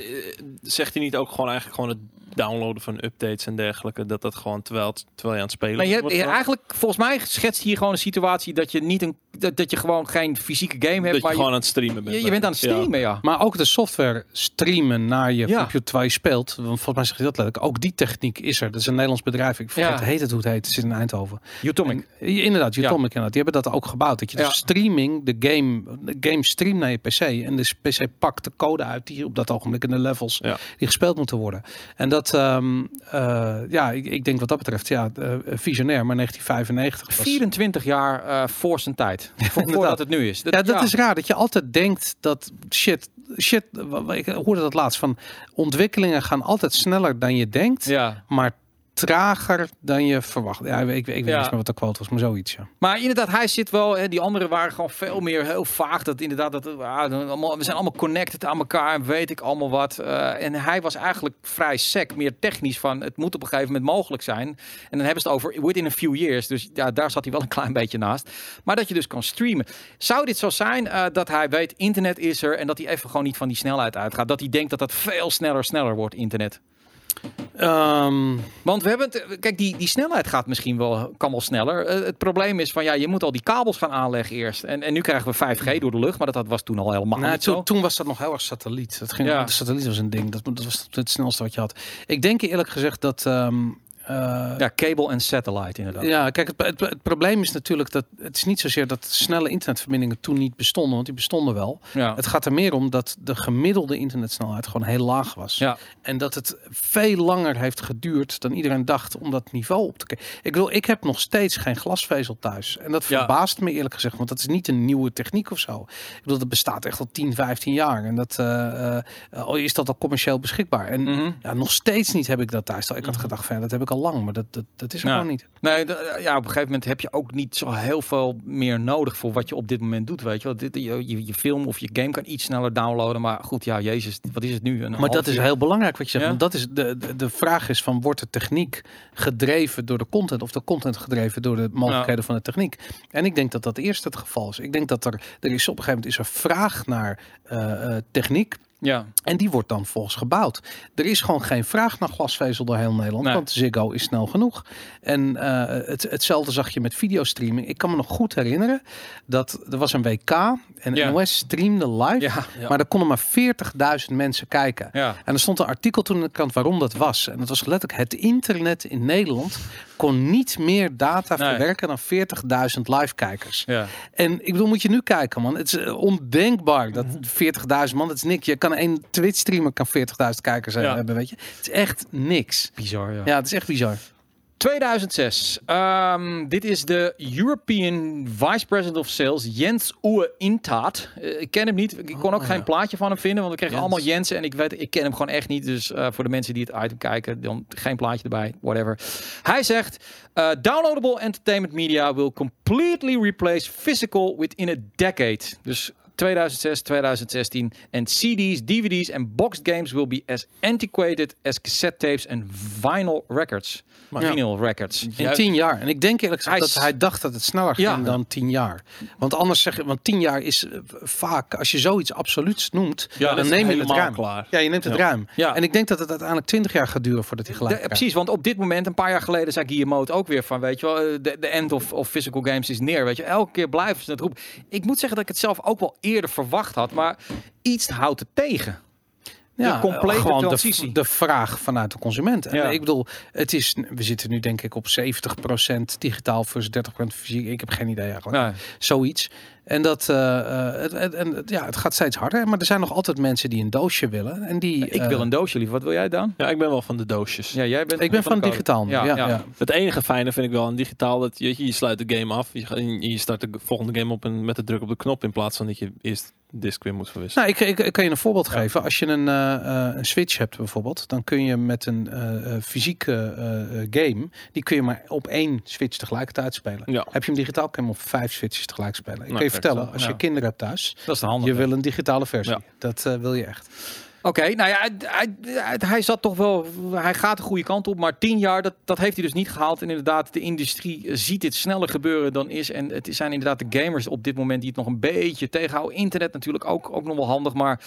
zegt hij niet ook gewoon eigenlijk gewoon het downloaden van updates en dergelijke, dat dat gewoon terwijl, het- terwijl je aan het spelen Maar je, wordt je- eigenlijk, volgens mij schetst hier gewoon een situatie dat je niet een dat, dat je gewoon geen fysieke game hebt, dat je maar gewoon je, aan het streamen bent. je, je bent aan het Ja. streamen, ja. Maar ook de software streamen naar je Ja. computer terwijl je speelt. Want volgens mij zeg je dat letterlijk. Ook die techniek is er. Dat is een Nederlands bedrijf. Ik vergeet Ja. heet het hoe het heet. Het zit in Eindhoven. Utomic. En, ja, inderdaad, Utomic inderdaad. Die hebben dat ook gebouwd. Dat je Ja. streaming, de game, de game streamt naar je PC. En de PC pakt de code uit die op dat ogenblik in de levels Ja. die gespeeld moeten worden. En dat, ehm, eh, ja, ik, ik denk wat dat betreft, ja, eh, visionair. Maar 1995 was... 24 jaar eh, voor zijn tijd. [LAUGHS] Voordat het nu is. Ja, dat is raar. Dat je altijd denkt dat shit, shit. Ik hoorde dat laatst van ontwikkelingen gaan altijd sneller dan je denkt, Ja. maar trager dan je verwacht. Ja, ik, ik, ik weet niet Ja. meer wat de quote was, maar zoiets. Ja. Maar inderdaad, hij zit wel. Hè, die anderen waren gewoon veel meer heel vaag. Dat inderdaad, dat, ah, allemaal, we zijn allemaal connected aan elkaar en weet ik allemaal wat. Eh, en hij was eigenlijk vrij sec, meer technisch van het moet op een gegeven moment mogelijk zijn. En dan hebben ze het over within a few years. Dus ja, daar zat hij wel een klein beetje naast. Maar dat je dus kan streamen. Zou dit zo zijn eh, dat hij weet internet is er en dat hij even gewoon niet van die snelheid uitgaat? Dat hij denkt dat dat veel sneller, sneller wordt internet. Ehm, Want we hebben het, kijk, die, die snelheid gaat misschien wel, kan wel sneller. Eh, het probleem is van ja, je moet al die kabels gaan aanleggen eerst. En, en nu krijgen we 5G door de lucht, maar dat, dat was toen al helemaal nou, niet toen, zo. toen was dat nog heel erg satelliet. Dat ging, Ja. De satelliet was een ding. Dat, dat was het snelste wat je had. Ik denk eerlijk gezegd dat. ehm, eh, Ja, cable en satellite inderdaad. Ja, kijk, het, het, het probleem is natuurlijk dat het is niet zozeer dat snelle internetverbindingen toen niet bestonden, want die bestonden wel. Ja. Het gaat er meer om dat de gemiddelde internetsnelheid gewoon heel laag was. Ja. En dat het veel langer heeft geduurd dan iedereen dacht om dat niveau op te kijken. Ik bedoel, ik heb nog steeds geen glasvezel thuis. En dat Ja. verbaast me eerlijk gezegd, want dat is niet een nieuwe techniek of zo. Ik bedoel, dat bestaat echt al 10, 15 jaar. En dat al is dat al commercieel beschikbaar. En Mhm. ja, nog steeds niet heb ik dat thuis. Ik had gedacht, van, dat heb ik al lang, maar dat, dat, dat is er Ja. gewoon niet. Nee, ja, op een gegeven moment heb je ook niet zo heel veel meer nodig voor wat je op dit moment doet. Weet je wel, dit, je, je, je film of je game kan iets sneller downloaden. Maar goed, ja, Jezus, wat is het nu? Een Maar dat is heel belangrijk wat je zegt. Ja? Want dat is de, de, de vraag is van wordt de techniek gedreven door de content of de content gedreven door de mogelijkheden van de techniek? En ik denk dat dat eerst het geval is. Ik denk dat er, er is op een gegeven moment is er vraag naar eh, techniek. Ja, En die wordt dan volgens gebouwd. Er is gewoon geen vraag naar glasvezel door heel Nederland. Nee. Want Ziggo is snel genoeg. En eh, het, hetzelfde zag je met videostreaming. Ik kan me nog goed herinneren dat er was een WK. En Ja. NOS streamde live. ja, Ja. Maar er konden maar 40.000 mensen kijken. ja. En er stond een artikel toen in de krant waarom dat was. En dat was letterlijk het internet in Nederland kon niet meer data Nee. verwerken dan 40.000 live kijkers. ja. En ik bedoel, moet je nu kijken man. Het is eh, ondenkbaar dat 40.000 man, dat is niks. Je kan één Twitch streamer kan 40.000 kijkers Ja. hebben, weet je. Het is echt niks. Bizar, ja. Ja, het is echt bizar. 2006. Ehm, dit is de European Vice President of Sales, Jens Oe Intaat. Eh, ik ken hem niet. Ik kon ook Oh, geen ja. plaatje van hem vinden, want we kregen Jens. allemaal Jensen. En ik weet, ik ken hem gewoon echt niet. Dus eh, voor de mensen die het item kijken, dan geen plaatje erbij. Whatever. Hij zegt: eh, Downloadable entertainment media will completely replace physical within a decade. Dus 2006, 2016. En CD's, DVD's en boxed games will be as antiquated as cassette tapes en vinyl records. Ja. Vinyl records. In Ja, tien jaar. En ik denk eerlijk gezegd Hij dat is- hij dacht dat het sneller ging Ja. dan tien jaar. Want anders zeg je, want tien jaar is eh, vaak, als je zoiets absoluuts noemt, dan is neem je het ruim. klaar. Ja, je neemt het ruim. Ja. En ik denk dat het uiteindelijk twintig jaar gaat duren voordat hij gelijk De- krijgt. precies, want op dit moment, een paar jaar geleden, zei Guillemot ook weer van, weet je wel, eh, de, de end of, of physical games is neer. Weet je, elke keer blijven ze het roepen. Ik moet zeggen dat ik het zelf ook wel eerder verwacht had, maar iets houdt het tegen. De complete gewoon de- transitie. De, vraag vanuit de consument. En Ja. ik bedoel, het is, we zitten nu denk ik op 70% digitaal versus 30% fysiek. Ik heb geen idee eigenlijk. Ja. Zoiets. En dat, eh, eh, het, het- en, ja, het gaat steeds harder. Maar er zijn nog altijd mensen die een doosje willen. En die, Ik eh, wil een doosje liever. Wat wil jij dan? Ja, ik ben wel van de doosjes. Ja, jij bent. Ik ben van de digitaal. Ja, Ja, ja. ja. Het enige fijne vind ik wel aan digitaal dat je, je sluit de game af. Je, je start de volgende game op en met de druk op de knop in plaats van dat je eerst weer moet verwisselen. Nou, ik, ik, ik kan je een voorbeeld geven. Als je een, eh, eh, een Switch hebt bijvoorbeeld, dan kun je met een eh, eh, fysieke eh, eh, game, die kun je maar op één Switch tegelijkertijd spelen. Ja. Heb je hem digitaal, kan je hem op vijf Switches tegelijk spelen. Ik Nou, kan je vertellen, zo, als ja. je kinderen hebt thuis, Dat is de handige. je wil een digitale versie. Ja. Dat eh, wil je echt. Oké, nou ja, hij, hij, hij zat toch wel, hij gaat de goede kant op, maar tien jaar, dat, dat heeft hij dus niet gehaald. En inderdaad, de industrie eh, ziet dit sneller gebeuren dan is. En het zijn inderdaad de gamers op dit moment die het nog een beetje tegenhouden. Internet natuurlijk ook, ook nog wel handig, maar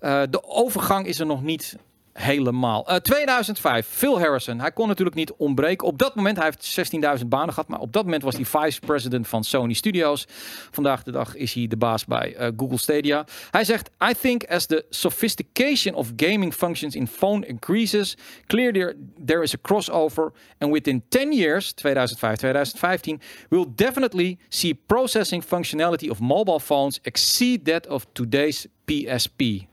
eh, de overgang is er nog niet helemaal. Eh, 2005, Phil Harrison. Hij kon natuurlijk niet ontbreken. Op dat moment, hij heeft 16.000 banen gehad, maar op dat moment was hij vice president van Sony Studios. Vandaag de dag is hij de baas bij eh, Google Stadia. Hij zegt, I think as the sophistication of gaming functions in phone increases, clear there, there is a crossover and within 10 years, 2005, 2015, we'll definitely see processing functionality of mobile phones exceed that of today's PSP.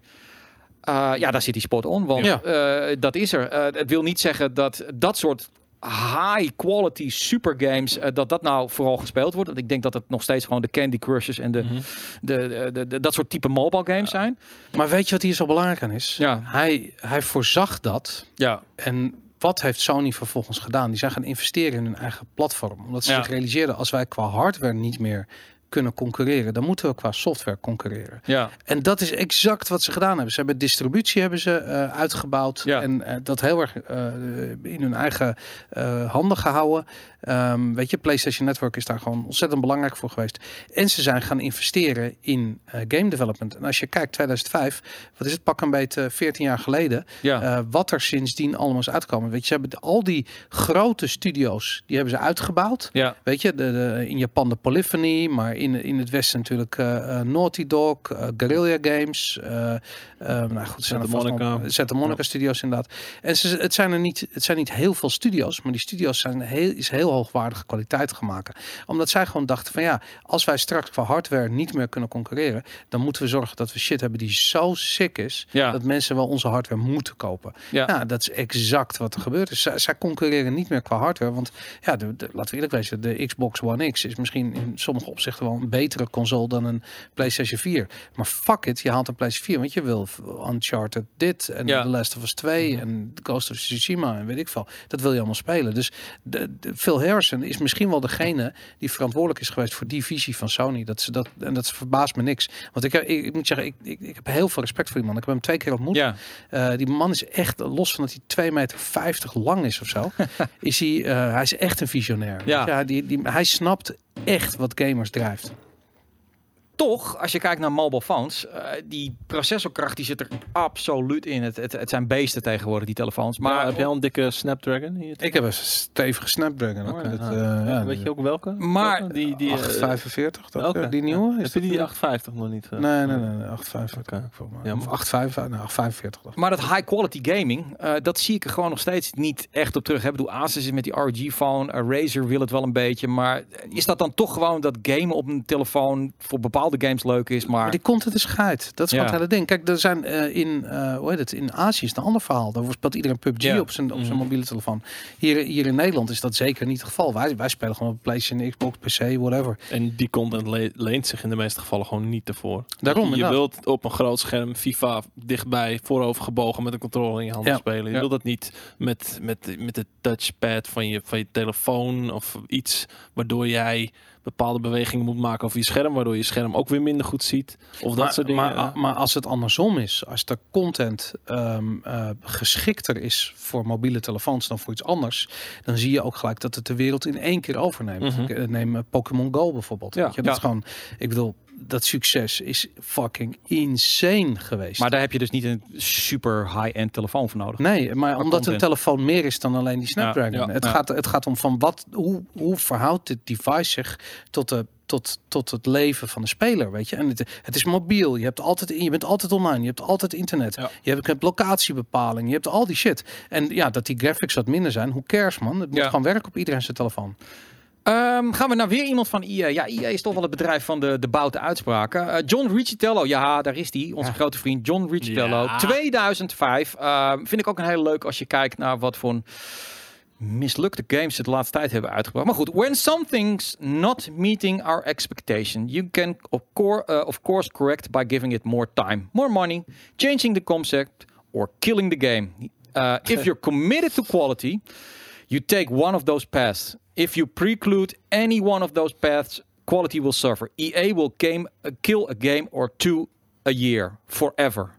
Uh, ja, daar zit die spot on, want Ja. eh, dat is er. Eh, het wil niet zeggen dat dat soort high quality super games eh, dat dat nou vooral gespeeld wordt. Want ik denk dat het nog steeds gewoon de Candy Crushes en de, Mhm. de, de, de- de- dat soort type mobile games zijn. Maar weet je wat hier zo belangrijk aan is? Ja. Hij, hij voorzag dat. Ja, En wat heeft Sony vervolgens gedaan? Die zijn gaan investeren in hun eigen platform. Omdat ze Ja. zich realiseerden, als wij qua hardware niet meer kunnen concurreren, dan moeten we qua software concurreren. ja. En dat is exact wat ze gedaan hebben. Ze hebben distributie hebben ze eh, uitgebouwd Ja. en eh, dat heel erg eh, in hun eigen handen gehouden. Ehm, weet je, PlayStation Network is daar gewoon ontzettend belangrijk voor geweest. En ze zijn gaan investeren in eh, game development. En als je kijkt 2005, wat is het pak een beetje 14 jaar geleden, ja. eh, wat er sindsdien allemaal is uitgekomen. Weet je, ze hebben al die grote studio's, die hebben ze uitgebouwd. ja. Weet je, de, de- in Japan de Polyphony, maar in, in het Westen natuurlijk eh, eh, Naughty Dog, eh, Guerrilla Games. eh, eh, nou goed, zijn vast nog- Monica. Santa Monica Studios inderdaad. En ze, het, zijn er niet, het zijn niet heel veel studio's, maar die studio's zijn heel, is heel hoogwaardige kwaliteit gemaakt. Omdat zij gewoon dachten van ja, als wij straks qua hardware niet meer kunnen concurreren, dan moeten we zorgen dat we shit hebben die zo sick is, Ja. dat mensen wel onze hardware moeten kopen. Ja. Dat is exact wat er gebeurt. Dus zij, zij concurreren niet meer qua hardware. Want ja, de, de- laten we eerlijk wezen, de Xbox One X is misschien in sommige opzichten wel een betere console dan een PlayStation 4. Maar fuck it, je haalt een PlayStation 4, want je wil Uncharted dit en Ja. The Last of Us 2 en Ghost of Tsushima en weet ik veel. Dat wil je allemaal spelen. Dus de, de, Harrison is misschien wel degene die verantwoordelijk is geweest voor die visie van Sony. Dat ze dat, en dat verbaast me niks. Want ik, heb- ik, ik moet zeggen, ik, ik, ik heb heel veel respect voor die man. Ik heb hem twee keer ontmoet. ja. Eh, die man is echt, los van dat hij 2,50 meter lang is of zo, [LAUGHS] is hij, eh, hij is echt een visionair. Ja. Weet je, die, die, hij snapt echt wat gamers drijft. Toch, als je kijkt naar mobile phones, eh, die processorkracht die zit er absoluut in. Het, het, het zijn beesten tegenwoordig, die telefoons. Maar heb jij een dikke Snapdragon? Hier Ik heb een stevige Snapdragon. Hoor. Dat, ah. eh, ja, Weet je ook welke? Maar- Welke? die, die, eh, 845, toch? oké. Eh, die nieuwe? Heb Is je dat die de- 850 nog niet? eh? Nee, nee, nee, nee 845. Oké. volgens Ja, maar- Of 845, nou, 845. dacht ik. Maar dat high quality gaming, eh, dat zie ik er gewoon nog steeds niet echt op terug. Ik bedoel, Asus is met die ROG-phone, uh, Razer wil het wel een beetje. Maar is dat dan toch gewoon dat gamen op een telefoon voor bepaalde games leuk is, maar... Maar die content is geit. Dat is Ja. gewoon het hele ding. Kijk, er zijn eh, in, eh, hoe heet het, in Azië is het een ander verhaal. Daar speelt iedereen PUBG Ja. op zijn, op zijn Mhm. mobiele telefoon. Hier, hier in Nederland is dat zeker niet het geval. Wij, wij spelen gewoon op PlayStation, Xbox, PC, whatever. En die content le- leent zich in de meeste gevallen gewoon niet ervoor. Daarom, je inderdaad. wilt op een groot scherm FIFA dichtbij, voorover gebogen met een controller in je handen Ja. spelen. Je Ja. wilt dat niet met, met, met de touchpad van je, van je telefoon of iets waardoor jij bepaalde bewegingen moet maken over je scherm, waardoor je scherm ook weer minder goed ziet. Of dat maar, soort dingen. Maar, maar als het andersom is, als de content ehm, eh, geschikter is voor mobiele telefoons dan voor iets anders, dan zie je ook gelijk dat het de wereld in één keer overneemt. Mhm. Ik, eh, Neem eh, Pokémon Go bijvoorbeeld. Ja, je, dat ja. is gewoon, ik bedoel, dat succes is fucking insane geweest. Maar daar heb je dus niet een super high-end telefoon voor nodig. Nee, maar omdat content. een telefoon meer is dan alleen die Snapdragon. ja, het, ja. Gaat, het gaat om van wat, hoe, hoe verhoudt dit device zich tot, de, tot, tot het leven van de speler, weet je? En het, het is mobiel, je, hebt altijd, je bent altijd online, je hebt altijd internet. Ja. Je hebt, locatiebepaling, je hebt al die shit. En ja, dat die graphics wat minder zijn, hoe cares man? Het moet Ja. gewoon werken op iedereen zijn telefoon. Ehm, gaan we naar weer iemand van EA. Ja, EA is toch wel het bedrijf van de, de boute uitspraken. Eh, John Riccitello, ja, daar is die, onze Ja. grote vriend John Riccitello. Ja. 2005. Ehm, vind ik ook een hele leuk als je kijkt naar wat voor een mislukte games de laatste tijd hebben uitgebracht. Maar goed, when something's not meeting our expectation, you can of, cour- uh, of course correct by giving it more time, more money, changing the concept, or killing the game. Uh, if you're committed to quality, you take one of those paths. If you preclude any one of those paths, quality will suffer. EA will game, uh, kill a game or two a year, forever.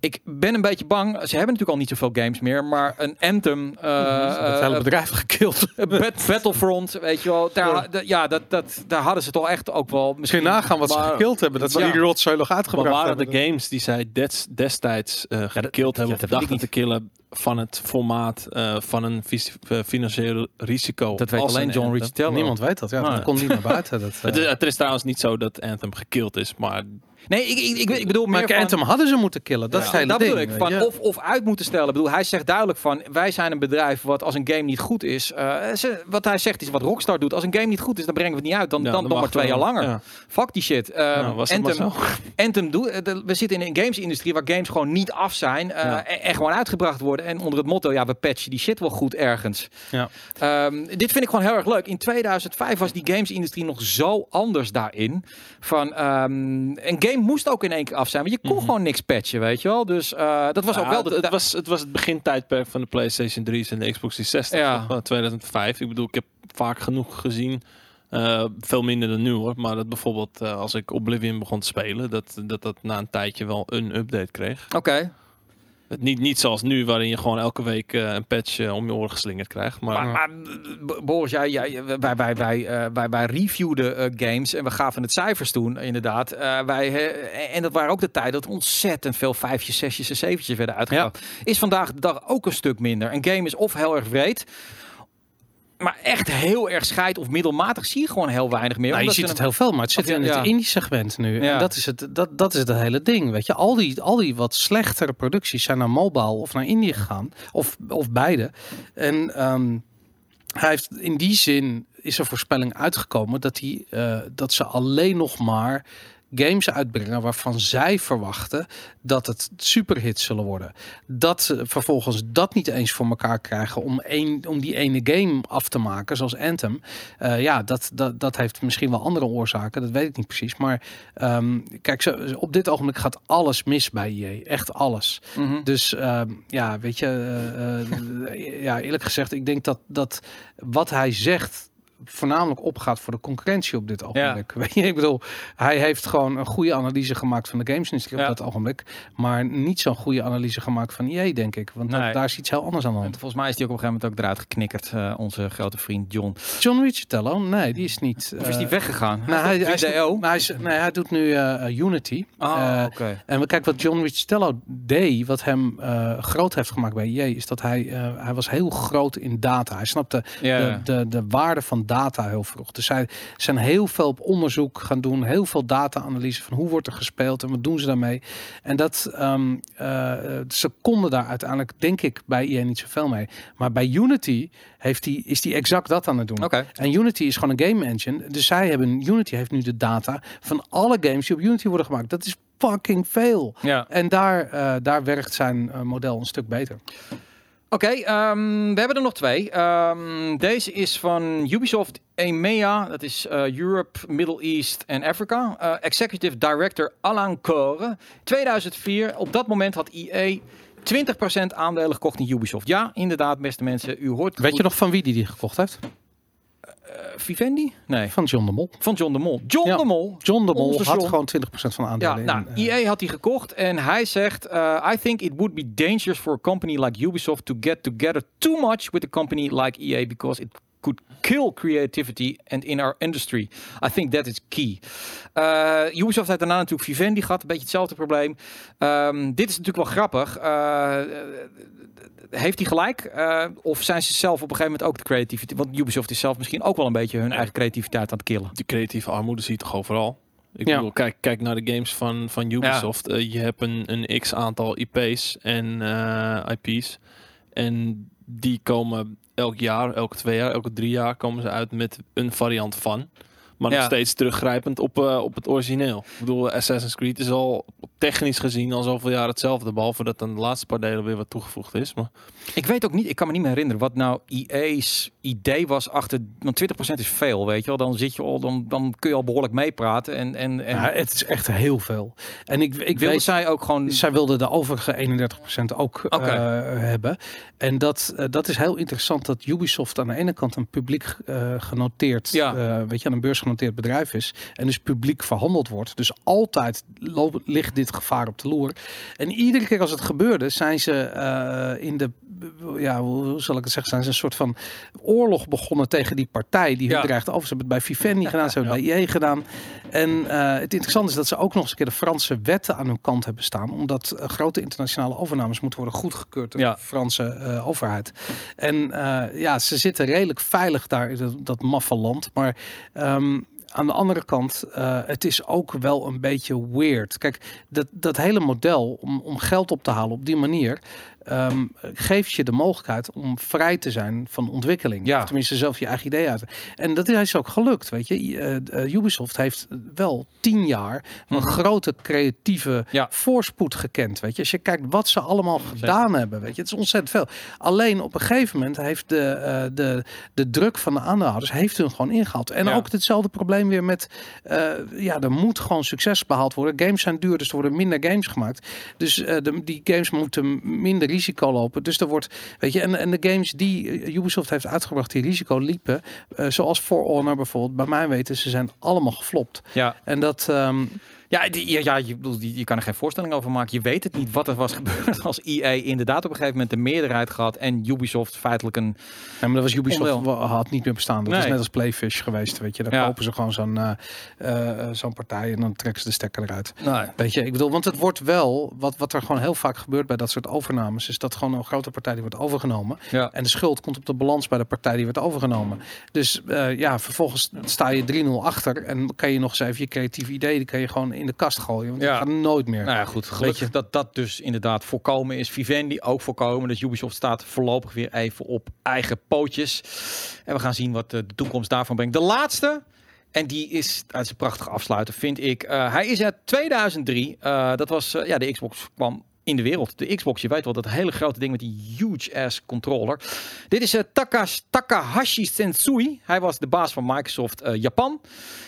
Ik ben een beetje bang. Ze hebben natuurlijk al niet zoveel games meer, maar een Anthem, uh, het hele bedrijf gekild. [LAUGHS] Bat- Battlefront, weet je wel. Daar, Ja. dat, dat, daar hadden ze toch echt ook wel Misschien nagaan wat ze gekild hebben. Dat ze Ja. die rotzooi nog Maar uitgebracht waren hebben. de games die zij des- destijds eh gekild hebben ja, of dat dachten niet. te killen van het formaat eh, van een eh, financieel risico? Dat weet als alleen een John? Ricciello. Niemand weet dat. Ja, Nee. dat komt niet naar buiten. Dat, [LAUGHS] Het eh. is, het is trouwens niet zo dat Anthem gekild is, maar Nee, ik, ik, ik, ik bedoel meer maar van... Anthem hadden ze moeten killen. Dat Ja, is het hele dat ding. bedoel ik. Van of, of uit moeten stellen. Ik bedoel, hij zegt duidelijk van... Wij zijn een bedrijf wat als een game niet goed is... eh, ze, wat hij zegt is wat Rockstar doet. Als een game niet goed is, dan brengen we het niet uit. Dan, Ja, dan, dan nog maar twee jaar langer. Ja. Fuck die shit. Eh, Nou, was het maar Anthem, Anthem doet... eh, de- we zitten in een gamesindustrie waar games gewoon niet af zijn. eh, Ja. en, en gewoon uitgebracht worden. En onder het motto, ja, we patchen die shit wel goed ergens. Ja. Ehm, dit vind ik gewoon heel erg leuk. In 2005 was die gamesindustrie nog zo anders daarin. Van, ehm, een game moest ook in één keer af zijn. Want je kon Mhm. gewoon niks patchen, weet je wel. Dus eh, dat was ook wel de... het, het was, het was het begintijdperk van de PlayStation 3's en de Xbox 360. Ja. Eh, 2005. Ik bedoel, ik heb vaak genoeg gezien. eh, veel minder dan nu hoor. Maar dat bijvoorbeeld eh, als ik Oblivion begon te spelen, dat, dat dat na een tijdje wel een update kreeg. Oké. Niet, niet zoals nu, waarin je gewoon elke week eh, een patch eh, om je oren geslingerd krijgt. Maar, Maar, Boris, jij, jij, wij, wij, wij, eh, wij, wij reviewden games en we gaven het cijfers toen, inderdaad. Wij, en dat waren ook de tijd dat ontzettend veel vijfjes, zesjes en zeventjes werden uitgebracht. Is vandaag de dag ook een stuk minder. Een game is of heel erg breed, maar echt heel erg scheid of middelmatig zie je gewoon heel weinig meer. Nou, je ziet het een- heel veel, maar het zit in het ja. indie segment nu. Ja. En dat is het, dat, dat is het hele ding. Weet je, al die, al die wat slechtere producties zijn naar mobile of naar indie gegaan. Of, of beide. En ehm, hij heeft in die zin is er voorspelling uitgekomen dat, hij, eh, dat ze alleen nog maar games uitbrengen waarvan zij verwachten dat het superhits zullen worden. Dat ze vervolgens dat niet eens voor elkaar krijgen om, één, om die ene game af te maken, zoals Anthem. Eh, ja, dat, dat, dat heeft misschien wel andere oorzaken, dat weet ik niet precies. Maar ehm, kijk, zo, op dit ogenblik gaat alles mis bij EA. Echt alles. Mhm. Dus ehm, ja, weet je, eh, eh, ja, eerlijk gezegd, ik denk dat, dat wat hij zegt voornamelijk opgaat voor de concurrentie op dit ogenblik. [LAUGHS] Weet je, ik bedoel, hij heeft gewoon een goede analyse gemaakt van de gamesindustrie Ja. op dat ogenblik, maar niet zo'n goede analyse gemaakt van EA, denk ik. Want dat- daar is iets heel anders aan de En volgens mij is die ook op een gegeven moment ook eruit geknikkerd, eh, onze grote vriend John. John Riccitello, nee, die is niet. Of is die eh, weggegaan? Nou, hij, hij, is, hij, is, nee, hij doet nu eh, Unity. Ah, Eh. En we kijken wat John Riccitello deed, wat hem eh, groot heeft gemaakt bij EA, is dat hij, eh, hij was heel groot in data. Hij snapte Ja. de, de, de waarde van data heel vroeg. Dus zij zijn heel veel op onderzoek gaan doen, heel veel data-analyse van hoe wordt er gespeeld en wat doen ze daarmee. En dat ehm, eh, ze konden daar uiteindelijk, denk ik, bij EA niet zoveel mee. Maar bij Unity heeft die, is die exact dat aan het doen. Oké. En Unity is gewoon een game engine. Dus zij hebben, Unity heeft nu de data van alle games die op Unity worden gemaakt. Dat is fucking veel. Ja. En daar, eh, daar werkt zijn eh, model een stuk beter. Oké, ehm, we hebben er nog twee. Ehm, deze is van Ubisoft EMEA, dat is eh, Europe, Middle East en Africa. Eh, Executive Director Alain Core. 2004, op dat moment had EA 20% aandelen gekocht in Ubisoft. Ja, inderdaad, beste mensen, u hoort Weet je nog van wie die die gekocht heeft? Eh, Vivendi? Nee, Van John de Mol. van John de Mol. John Ja. de Mol. John de Mol had John. gewoon 20% van de Ja, aandelen. nou, in, eh, EA had die gekocht en hij zegt: eh, I think it would be dangerous for a company like Ubisoft to get together too much with a company like EA because it could kill creativity and in our industry. I think that is key. Eh, Ubisoft heeft daarna natuurlijk Vivendi gehad, een beetje hetzelfde probleem. Ehm, dit is natuurlijk wel grappig. Heeft hij gelijk? Eh, of zijn ze zelf op een gegeven moment ook de creativiteit? Want Ubisoft is zelf misschien ook wel een beetje hun eigen creativiteit aan het killen. die creatieve armoede zie je toch overal? Ik Ja. bedoel, kijk, kijk naar de games van, van Ubisoft. Eh, je hebt een, een x aantal IP's en eh, IP's. En die komen elk jaar, elke twee jaar, elke drie jaar komen ze uit met een variant van. Maar nog steeds teruggrijpend op, eh, op het origineel. Ik bedoel, Assassin's Creed is al technisch gezien al zoveel jaar hetzelfde. Behalve dat dan de laatste paar delen weer wat toegevoegd is. Maar Ik weet ook niet, ik kan me niet meer herinneren wat nou EA's idee was achter. Want 20% is veel, weet je wel. Dan zit je al, dan, dan kun je al behoorlijk meepraten. En, en, en ja, het is echt heel veel. En ik, ik wilde weet, zij ook gewoon. zij wilden de overige 31% ook eh, hebben. En dat, eh, dat is heel interessant dat Ubisoft aan de ene kant een publiek eh, genoteerd, Ja. eh, weet je, aan een beurs genoteerd bedrijf is. En dus publiek verhandeld wordt. Dus altijd ligt dit dit gevaar op de loer. En iedere keer als het gebeurde, zijn ze eh, in de, ja, hoe zal ik het zeggen, zijn ze een soort van oorlog begonnen tegen die partij die hun Ja. dreigde over. Ze hebben het bij Vivendi [LAUGHS] gedaan, ze hebben het bij EA gedaan. En eh, het interessante is dat ze ook nog eens een keer de Franse wetten aan hun kant hebben staan, omdat eh, grote internationale overnames moeten worden goedgekeurd door Ja. de Franse overheid. En ja, ze zitten redelijk veilig daar in dat, dat maffe land. Maar ehm, aan de andere kant, eh, het is ook wel een beetje weird. Kijk, dat, dat hele model om, om geld op te halen op die manier. Ehm, geeft je de mogelijkheid om vrij te zijn van ontwikkeling. Ja. Of tenminste zelf je eigen idee uit. En dat is ook gelukt, weet je. Eh, eh, Ubisoft heeft wel tien jaar een grote creatieve Mhm. Ja. voorspoed gekend, weet je. Als je kijkt wat ze allemaal gedaan hebben, weet je. Het is ontzettend veel. Alleen op een gegeven moment heeft de, eh, de, de druk van de aandeelhouders heeft hun gewoon ingehaald. En Ja. ook hetzelfde probleem weer met, ja, er moet gewoon succes behaald worden. Games zijn duur, dus er worden minder games gemaakt. Dus de, die games moeten minder risico lopen. Dus er wordt, weet je, en, en de games die Ubisoft heeft uitgebracht die risico liepen, eh, zoals For Honor bijvoorbeeld, bij mij weten ze zijn allemaal geflopt. Ja, En dat, ehm, ja, die, ja, ja je, die- je kan er geen voorstelling over maken. Je weet het niet wat er was gebeurd [LAUGHS] als EA inderdaad op een gegeven moment de meerderheid gehad en Ubisoft feitelijk een... Ja, maar dat was Ubisoft had niet meer bestaan. Dat was Nee. net als Playfish geweest, weet je. Dan Ja. kopen ze gewoon zo'n eh, eh, zo'n partij en dan trekken ze de stekker eruit. Nee. Weet je, ik bedoel, want het wordt wel, wat, wat er gewoon heel vaak gebeurt bij dat soort overnames, is dat gewoon een grote partij die wordt overgenomen. Ja. En de schuld komt op de balans bij de partij die wordt overgenomen. Dus eh, ja, vervolgens sta je 3-0 achter en kan je nog eens even je creatieve idee, die kan je gewoon in de kast gooien. Want Ja. dat gaat nooit meer. Nou ja, goed. Gelukkig dat dat dus inderdaad voorkomen is. Vivendi ook voorkomen. Dus Ubisoft staat voorlopig weer even op eigen pootjes. En we gaan zien wat eh, de toekomst daarvan brengt. De laatste, en die is, dat is een prachtige afsluiter, vind ik. Eh, hij is uit 2003. Eh, dat was, ja, de Xbox kwam in de wereld. De Xbox, je weet wel, dat hele grote ding met die huge ass controller. Dit is eh, Takas, Takahashi Sensui. Hij was de baas van Microsoft eh, Japan.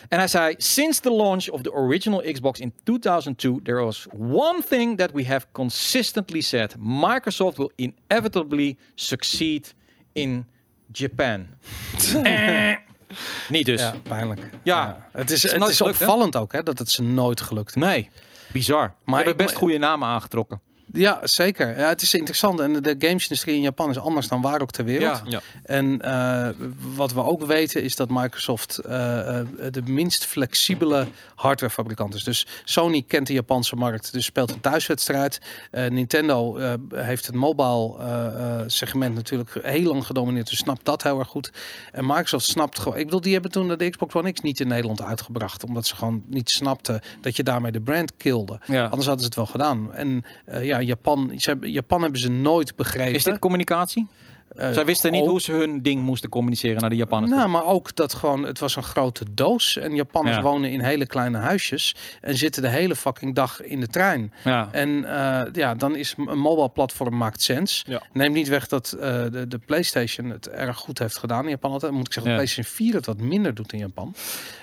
En hij zei: Since the launch of the original Xbox in 2002, there was one thing that we have consistently said: Microsoft will inevitably succeed in Japan. [LAUGHS] Eh, Niet dus. Ja, pijnlijk. Ja. Het is, is het is gelukt, hè? opvallend ook hè, dat het ze nooit gelukt is. Nee, bizar. Maar we hebben best goede namen aangetrokken. Ja, zeker. Ja, het is interessant. En de gamesindustrie in Japan is anders dan waar ook ter wereld. Ja. Ja. En eh, wat we ook weten is dat Microsoft eh, eh, de minst flexibele hardwarefabrikant is. Dus Sony kent de Japanse markt, dus speelt een thuiswedstrijd. Nintendo heeft het mobile segment natuurlijk heel lang gedomineerd, dus snapt dat heel erg goed. En Microsoft snapt gewoon. Ik bedoel, die hebben toen de Xbox One X niet in Nederland uitgebracht, omdat ze gewoon niet snapten dat je daarmee de brand kilde. Ja. Anders hadden ze het wel gedaan. En eh, ja, Japan, ze hebben, Japan hebben ze nooit begrepen. Is dit communicatie? Eh, Zij wisten niet ook- hoe ze hun ding moesten communiceren naar de Japanners. Nou, maar ook dat gewoon, het was een grote doos. En Japanners Ja. wonen in hele kleine huisjes. En zitten de hele fucking dag in de trein. ja. En eh, ja, dan is een mobile platform maakt sens. Ja. Neem niet weg dat eh, de, de PlayStation het erg goed heeft gedaan in Japan. Altijd moet ik zeggen, Ja. de PlayStation 4 het wat minder doet in Japan.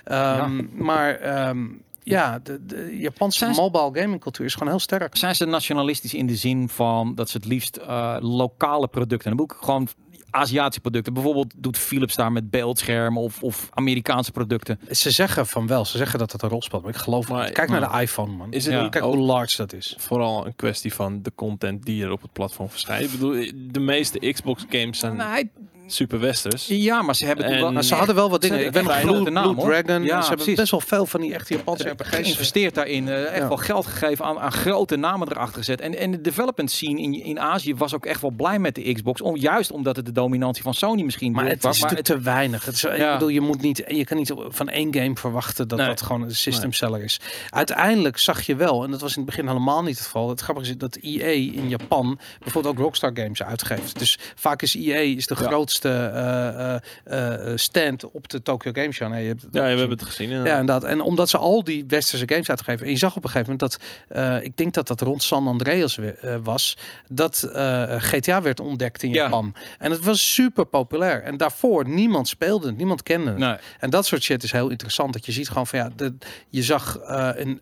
Ehm, Maar ehm, ja, de, de Japanse Zijn mobile gaming cultuur is gewoon heel sterk. Zijn ze nationalistisch in de zin van dat ze het liefst eh, lokale producten, en dan moet ik gewoon Aziatische producten, bijvoorbeeld doet Philips daar met beeldschermen of, of Amerikaanse producten. Ze zeggen van wel, ze zeggen dat het een rol speelt. Maar ik geloof het Maar- niet. Kijk maar- naar de iPhone, man. Is het Ja. Kijk hoe large dat is. vooral een kwestie van de content die er op het platform verschijnt? Ik bedoel, de meeste Xbox games zijn Nou, hij- super westers. ja, maar ze hebben En- wel, ze hadden wel wat dingen. Ik weet nog Blue, grote naam, Blue. Dragon. Ja, ze hebben best wel veel van die echte Japanse RPG's. geïnvesteerd daarin, eh, echt Ja. wel geld gegeven aan, aan grote namen erachter gezet. En, en de development scene in, in Azië was ook echt wel blij met de Xbox. Om, juist omdat het de dominantie van Sony misschien Maar het doorbracht. is Maar te weinig. Het is, Ik bedoel, je moet niet, je kan niet van één game verwachten dat Nee. dat gewoon een system seller is. Uiteindelijk zag je wel, en dat was in het begin helemaal niet het geval. Het grappige is dat EA in Japan bijvoorbeeld ook Rockstar games uitgeeft. Dus vaak is EA is de grootste eh, eh, eh, stand op de Tokyo Game Show. Nee, je hebt Ja, we hebben het gezien. inderdaad. Ja, inderdaad. En omdat ze al die westerse games uitgeven. En je zag op een gegeven moment dat, ik denk dat dat rond San Andreas we- eh, was, dat GTA werd ontdekt in Ja. Japan. En het was super populair. En daarvoor, niemand speelde het, niemand kende het. Nee. En dat soort shit is heel interessant. Dat je ziet gewoon van ja, de, je zag een,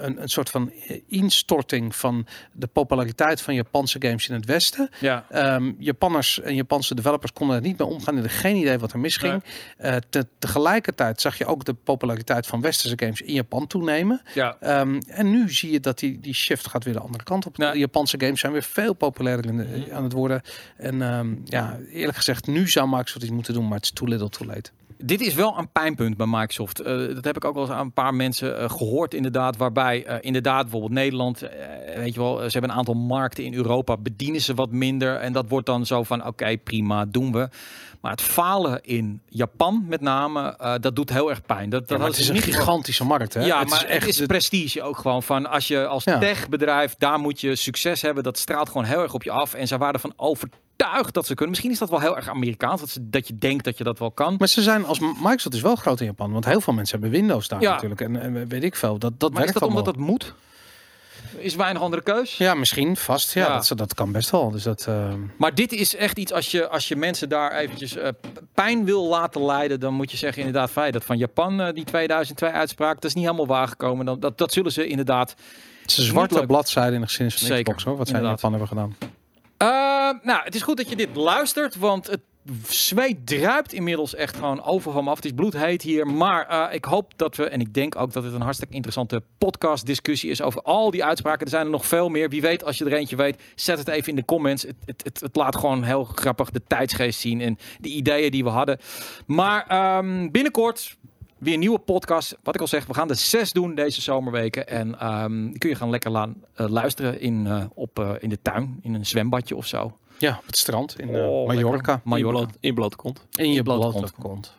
een, een soort van instorting van de populariteit van Japanse games in het Westen. Ja. Ehm, Japanners en Japanse developers konden Niet meer omgaan. Die hadden geen idee wat er misging. Eh, te- tegelijkertijd zag je ook de populariteit van westerse games in Japan toenemen. Ja. Ehm, en nu zie je dat die, die shift gaat weer de andere kant op. De Japanse games zijn weer veel populairder in de- aan het worden. En ehm, ja, eerlijk gezegd, nu zou Microsoft iets moeten doen, maar het is too little too late. Dit is wel een pijnpunt bij Microsoft. Eh, dat heb ik ook wel eens aan een paar mensen eh, gehoord, inderdaad. Waarbij eh, inderdaad bijvoorbeeld Nederland, weet je wel, ze hebben een aantal markten in Europa, bedienen ze wat minder. En dat wordt dan zo van: oké, prima, doen we. Maar het falen in Japan, met name, dat doet heel erg pijn. Dat, dat Ja, het is een niet gigantische markt. Hè? Ja, het maar is echt het is prestige ook gewoon van als je als Ja. techbedrijf daar moet je succes hebben. Dat straalt gewoon heel erg op je af. En zij waren ervan overtuigd dat ze kunnen. Misschien is dat wel heel erg Amerikaans dat, ze, dat je denkt dat je dat wel kan. Maar ze zijn als Microsoft is wel groot in Japan, want heel veel mensen hebben Windows daar Ja. natuurlijk. En, en weet ik veel. Dat, dat Maar is werkt dat omdat dat moet? Is weinig andere keus? Ja, misschien vast. Ja, Ja. Dat, dat kan best wel. Dus dat. ehm, Maar dit is echt iets als je, als je mensen daar eventjes eh, pijn wil laten leiden, dan moet je zeggen inderdaad feit dat van Japan eh, die 2002 uitspraak, dat is niet helemaal waargekomen. Dan, dat, dat zullen ze inderdaad. het is een zwarte bladzijde in de geschiedenis van Zeker, Xbox hoor. Wat zij in inderdaad. Japan hebben gedaan. Eh, nou, het is goed dat je dit luistert, want het zweet druipt inmiddels echt gewoon over van me af. Het is bloedheet hier, maar eh, ik hoop dat we, en ik denk ook dat het een hartstikke interessante podcast discussie is over al die uitspraken. Er zijn er nog veel meer. Wie weet, als je er eentje weet, zet het even in de comments. Het, het, het, het laat gewoon heel grappig de tijdsgeest zien en de ideeën die we hadden. Maar ehm, binnenkort weer een nieuwe podcast. Wat ik al zeg, we gaan er zes doen deze zomerweken. En ehm, die kun je gaan lekker laan, eh, luisteren in, eh, op, eh, in de tuin, in een zwembadje of zo. Ja, op het strand in Oh, Mallorca. Mallorca. In bloot- In blote kont. In je blote blote kont. kont.